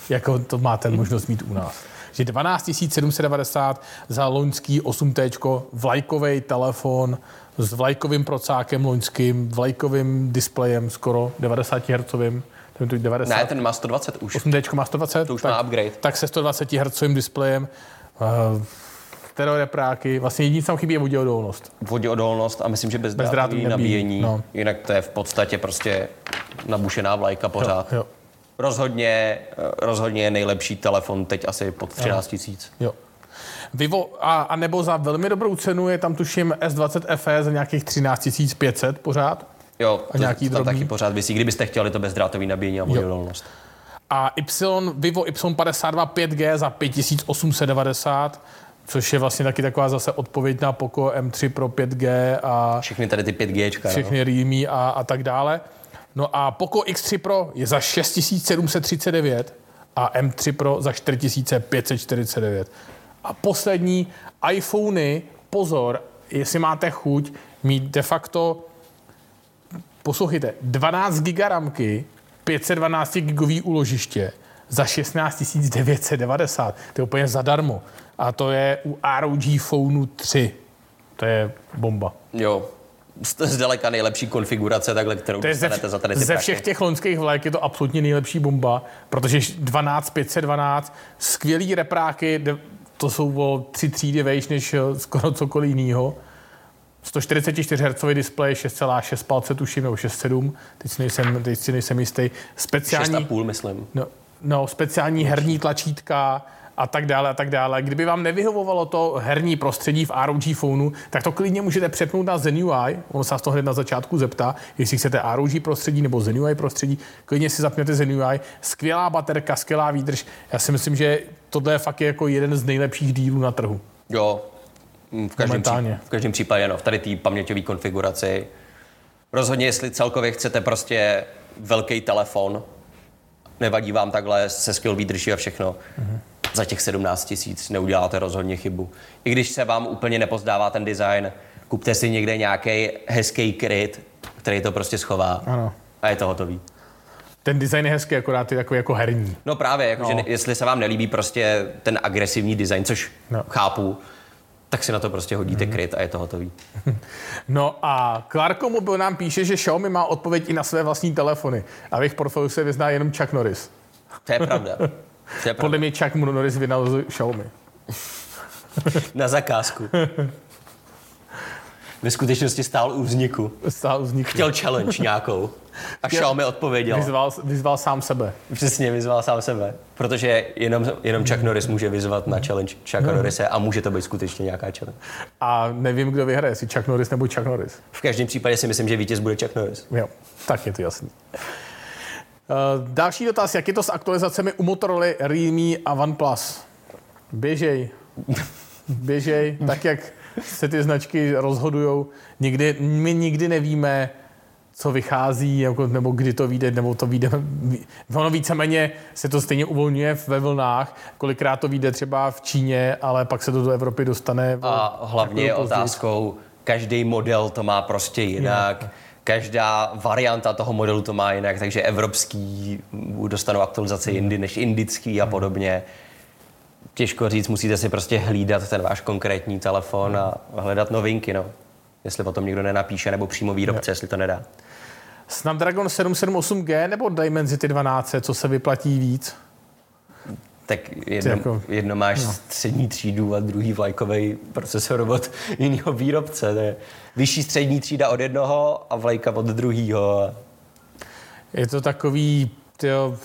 jako to máte možnost mít u nás. Že 12790 za loňský 8T, vlajkový telefon s vlajkovým procákem loňským, vlajkovým displejem skoro 90 Hz, ten tu 90. Ne, ten má 120 už. 8D má 120? To už tak, má upgrade. Tak se 120 Hz displejem, uh, stereorepráky, vlastně jediný, co tam chybí, je vodíodolnost. Vodíodolnost a myslím, že bezdrátový Bezdrátový nabíjení. nabíjení, no. Jinak to je v podstatě prostě nabušená vlajka pořád. Jo, jo. Rozhodně, eh, rozhodně je nejlepší telefon teď asi pod 13 tisíc. Jo. Vivo, a, a nebo za velmi dobrou cenu je tam tuším S20 FE za nějakých 13 500 pořád. Jo, A to, nějaký to tam drobný? taky pořád vysí, kdybyste chtěli to bezdrátový nabíjení a vodíodolnost. A Y, Vivo Y52 5G za 5890, což je vlastně taky taková zase odpověď na Poco M3 Pro 5G a Všechny tady ty 5G. No. všechny Realme a, a tak dále. No a Poco X3 Pro je za 6739 a M3 Pro za 4549. A poslední iPhony, pozor, jestli máte chuť mít de facto, poslouchejte, 12 GB ramky, 512 gigový úložiště za 16 990. To je úplně zadarmo. A to je u ROG Phoneu 3. To je bomba. Jo, z- zdaleka nejlepší konfigurace, takhle, kterou To je ze, za tady ze všech těch loňských vlajek je to absolutně nejlepší bomba, protože 12, 512, skvělý repráky, to jsou o tři třídy vejš než eh, skoro cokoliv jiného. 144 Hz displej, 6,6 palce tuším, nebo 6,7, teď si nejsem, teď si nejsem jistý. Speciální, 6,5 myslím. No, no, speciální herní tlačítka a tak dále a tak dále. Kdyby vám nevyhovovalo to herní prostředí v ROG phoneu, tak to klidně můžete přepnout na Zen UI. On se vás to hned na začátku zeptá, jestli chcete ROG prostředí nebo Zen UI prostředí. Klidně si zapněte Zen UI. Skvělá baterka, skvělá výdrž. Já si myslím, že tohle je fakt jako jeden z nejlepších dílů na trhu. Jo, v každém, Momentálně. pří, v každém případě, no, v tady té paměťové konfiguraci. Rozhodně, jestli celkově chcete prostě velký telefon, nevadí vám takhle se skvěl výdrží a všechno, mm-hmm. za těch 17 tisíc neuděláte rozhodně chybu. I když se vám úplně nepozdává ten design, kupte si někde nějaký hezký kryt, který to prostě schová Ano. a je to hotový. Ten design je hezký, akorát je takový jako herní. No právě, jakože No. no. jestli se vám nelíbí prostě ten agresivní design, což no. chápu, tak si na to prostě hodíte kryt a je to hotový. No a Clarko Mobil nám píše, že Xiaomi má odpověď i na své vlastní telefony. A v jejich portfoliu se vyzná jenom Chuck Norris. To je pravda. To je pravda. Podle mě Chuck Norris vynalezl Xiaomi. Na zakázku. Ve skutečnosti stál u vzniku. Stál z nich. Chtěl challenge nějakou. A Xiaomi odpověděl. Vyzval, vyzval sám sebe. Přesně vyzval sám sebe. Protože jenom, jenom Chuck Norris může vyzvat na challenge Chucka Norrise a může to být skutečně nějaká challenge. A nevím, kdo vyhraje, jestli Chuck Norris nebo Chuck Norris. V každém případě si myslím, že vítěz bude Chuck Norris. Jo, tak je to jasný. Uh, další dotaz, jak je to s aktualizacemi u Motorola, Realme a OnePlus? Běžej. Běžej, tak jak se ty značky rozhodujou. Nikdy, my nikdy nevíme, co vychází, jako, nebo kdy to vyjde, nebo to vyjde. Ono víceméně se to stejně uvolňuje ve vlnách. Kolikrát to vyjde třeba v Číně, ale pak se to do Evropy dostane. A hlavně je otázkou, každý model to má prostě jinak. Každá varianta toho modelu to má jinak, takže evropský dostanou aktualizace jindy než indický a podobně. Těžko říct, musíte si prostě hlídat ten váš konkrétní telefon a hledat novinky, no. Jestli o tom někdo nenapíše, nebo přímo výrobce, jestli to nedá. Snapdragon 778G nebo Dimensity 12, co se vyplatí víc? Tak jedno, jako- jedno máš no. střední třídu a druhý vlajkový procesor od jiného výrobce. To je vyšší střední třída od jednoho a vlajka od druhého. Je to takový, tyjo,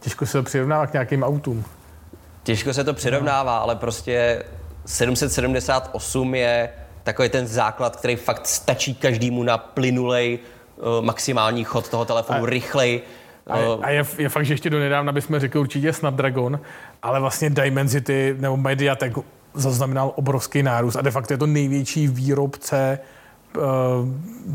těžko se to přirovnává k nějakým autům. Těžko se to přirovnává, ale prostě 778 je takový ten základ, který fakt stačí každému na plynulej uh, maximální chod toho telefonu, A- rychlej. A, je, uh, a je, je fakt, že ještě do nedávna bychom řekli určitě Snapdragon, ale vlastně Dimensity nebo Mediatek zaznamenal obrovský nárůst a de facto je to největší výrobce uh,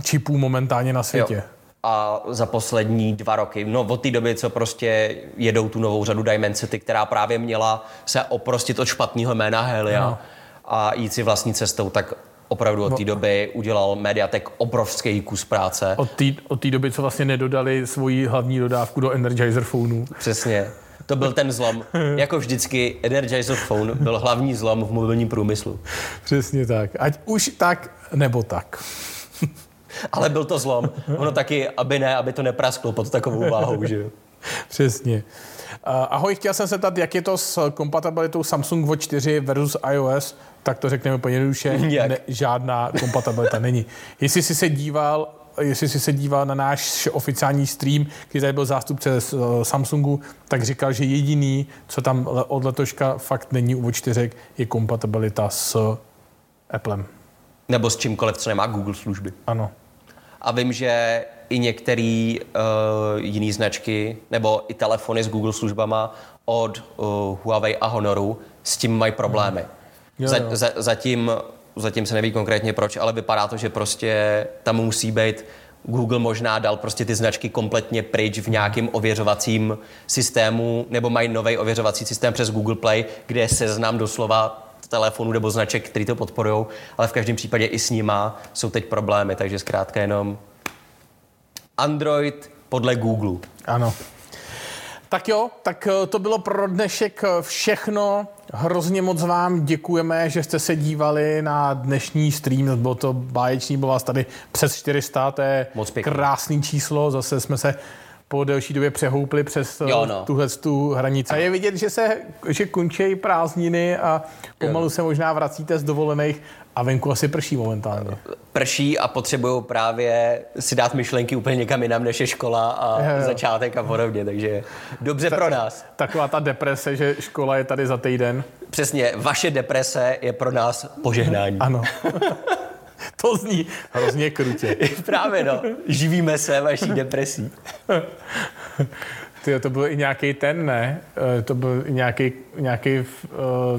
čipů momentálně na světě. Jo. A za poslední dva roky, no od té doby, co prostě jedou tu novou řadu Dimensity, která právě měla se oprostit od špatného jména Helia no. a jít si vlastní cestou, tak opravdu od té no. doby udělal Mediatek obrovský kus práce. Od té od doby, co vlastně nedodali svoji hlavní dodávku do Energizer phoneu. Přesně. To byl ten zlom. Jako vždycky, Energizer Phone byl hlavní zlom v mobilním průmyslu. Přesně tak. Ať už tak, nebo tak. Ale byl to zlom. Ono taky, aby ne, aby to neprasklo pod takovou váhou, že jo? Přesně. Ahoj, chtěl jsem se zeptat, jak je to s kompatibilitou Samsung Watch 4 versus iOS, tak to řekneme úplně jednoduše, ne, žádná kompatibilita není. Jestli jsi se díval jestli jsi se díval na náš oficiální stream, který tady byl zástupce z eh, Samsungu, tak říkal, že jediný, co tam od letoška fakt není u Watch 4, je kompatibilita s Applem. Nebo s čímkoliv, co nemá Google služby. Ano. A vím, že i některé uh, jiné značky nebo i telefony s Google službama od uh, Huawei a Honoru s tím mají problémy. Hmm. Jo, jo. Za, za, zatím zatím se neví konkrétně proč, ale vypadá to, že prostě tam musí být Google možná dal prostě ty značky kompletně pryč v nějakém ověřovacím systému, nebo mají nový ověřovací systém přes Google Play, kde je seznam doslova telefonů nebo značek, který to podporují, ale v každém případě i s nima jsou teď problémy, takže zkrátka jenom Android podle Google. Ano. Tak jo, tak eh, to bylo pro dnešek eh, všechno. Hrozně moc vám děkujeme, že jste se dívali na dnešní stream. Bylo to báječný, bylo vás tady přes 400, to je krásný číslo. Zase jsme se po delší době přehoupli přes eh, jo, no. tuhle tu hranici. A je vidět, že se že končí prázdniny a pomalu se možná vracíte z dovolených a venku asi prší momentálně. Prší a potřebují právě si dát myšlenky úplně někam jinam, než je škola a je, začátek a podobně, takže dobře Ta, pro nás. Taková ta deprese, že škola je tady za týden. Přesně, vaše deprese je pro nás požehnání. Ano. to zní hrozně krutě. právě no, živíme se vaší depresí. Ty, to byl i nějaký ten, ne? Eh, to byl nějaký, nějaký uh,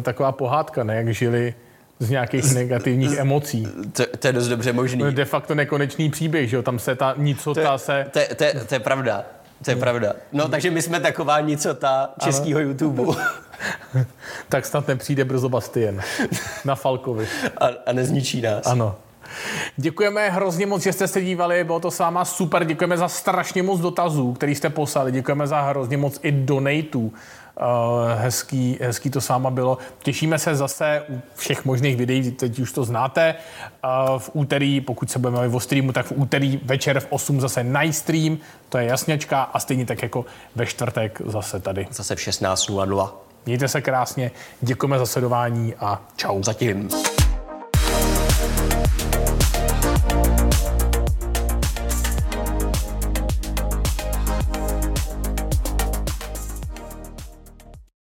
taková pohádka, ne? Jak žili z nějakých negativních emocí. To, to je dost dobře možný. To je de facto nekonečný příběh, že jo? Tam se ta nicota to, se... To, to, to, to je pravda. To je pravda. No, takže my jsme taková nicota českého YouTube. tak snad nepřijde brzo Bastien na Falkovi. A, a nezničí nás. Ano. Děkujeme hrozně moc, že jste se dívali, bylo to s váma super, děkujeme za strašně moc dotazů, který jste poslali, děkujeme za hrozně moc i donatů. Uh, hezký, hezký to s váma bylo. Těšíme se zase u všech možných videí, teď už to znáte. Uh, v úterý, pokud se budeme o streamu, tak v úterý večer v 8 zase night stream, to je jasněčka a stejně tak jako ve čtvrtek zase tady. Zase v 16.00. Mějte se krásně, děkujeme za sledování a čau. Zatím.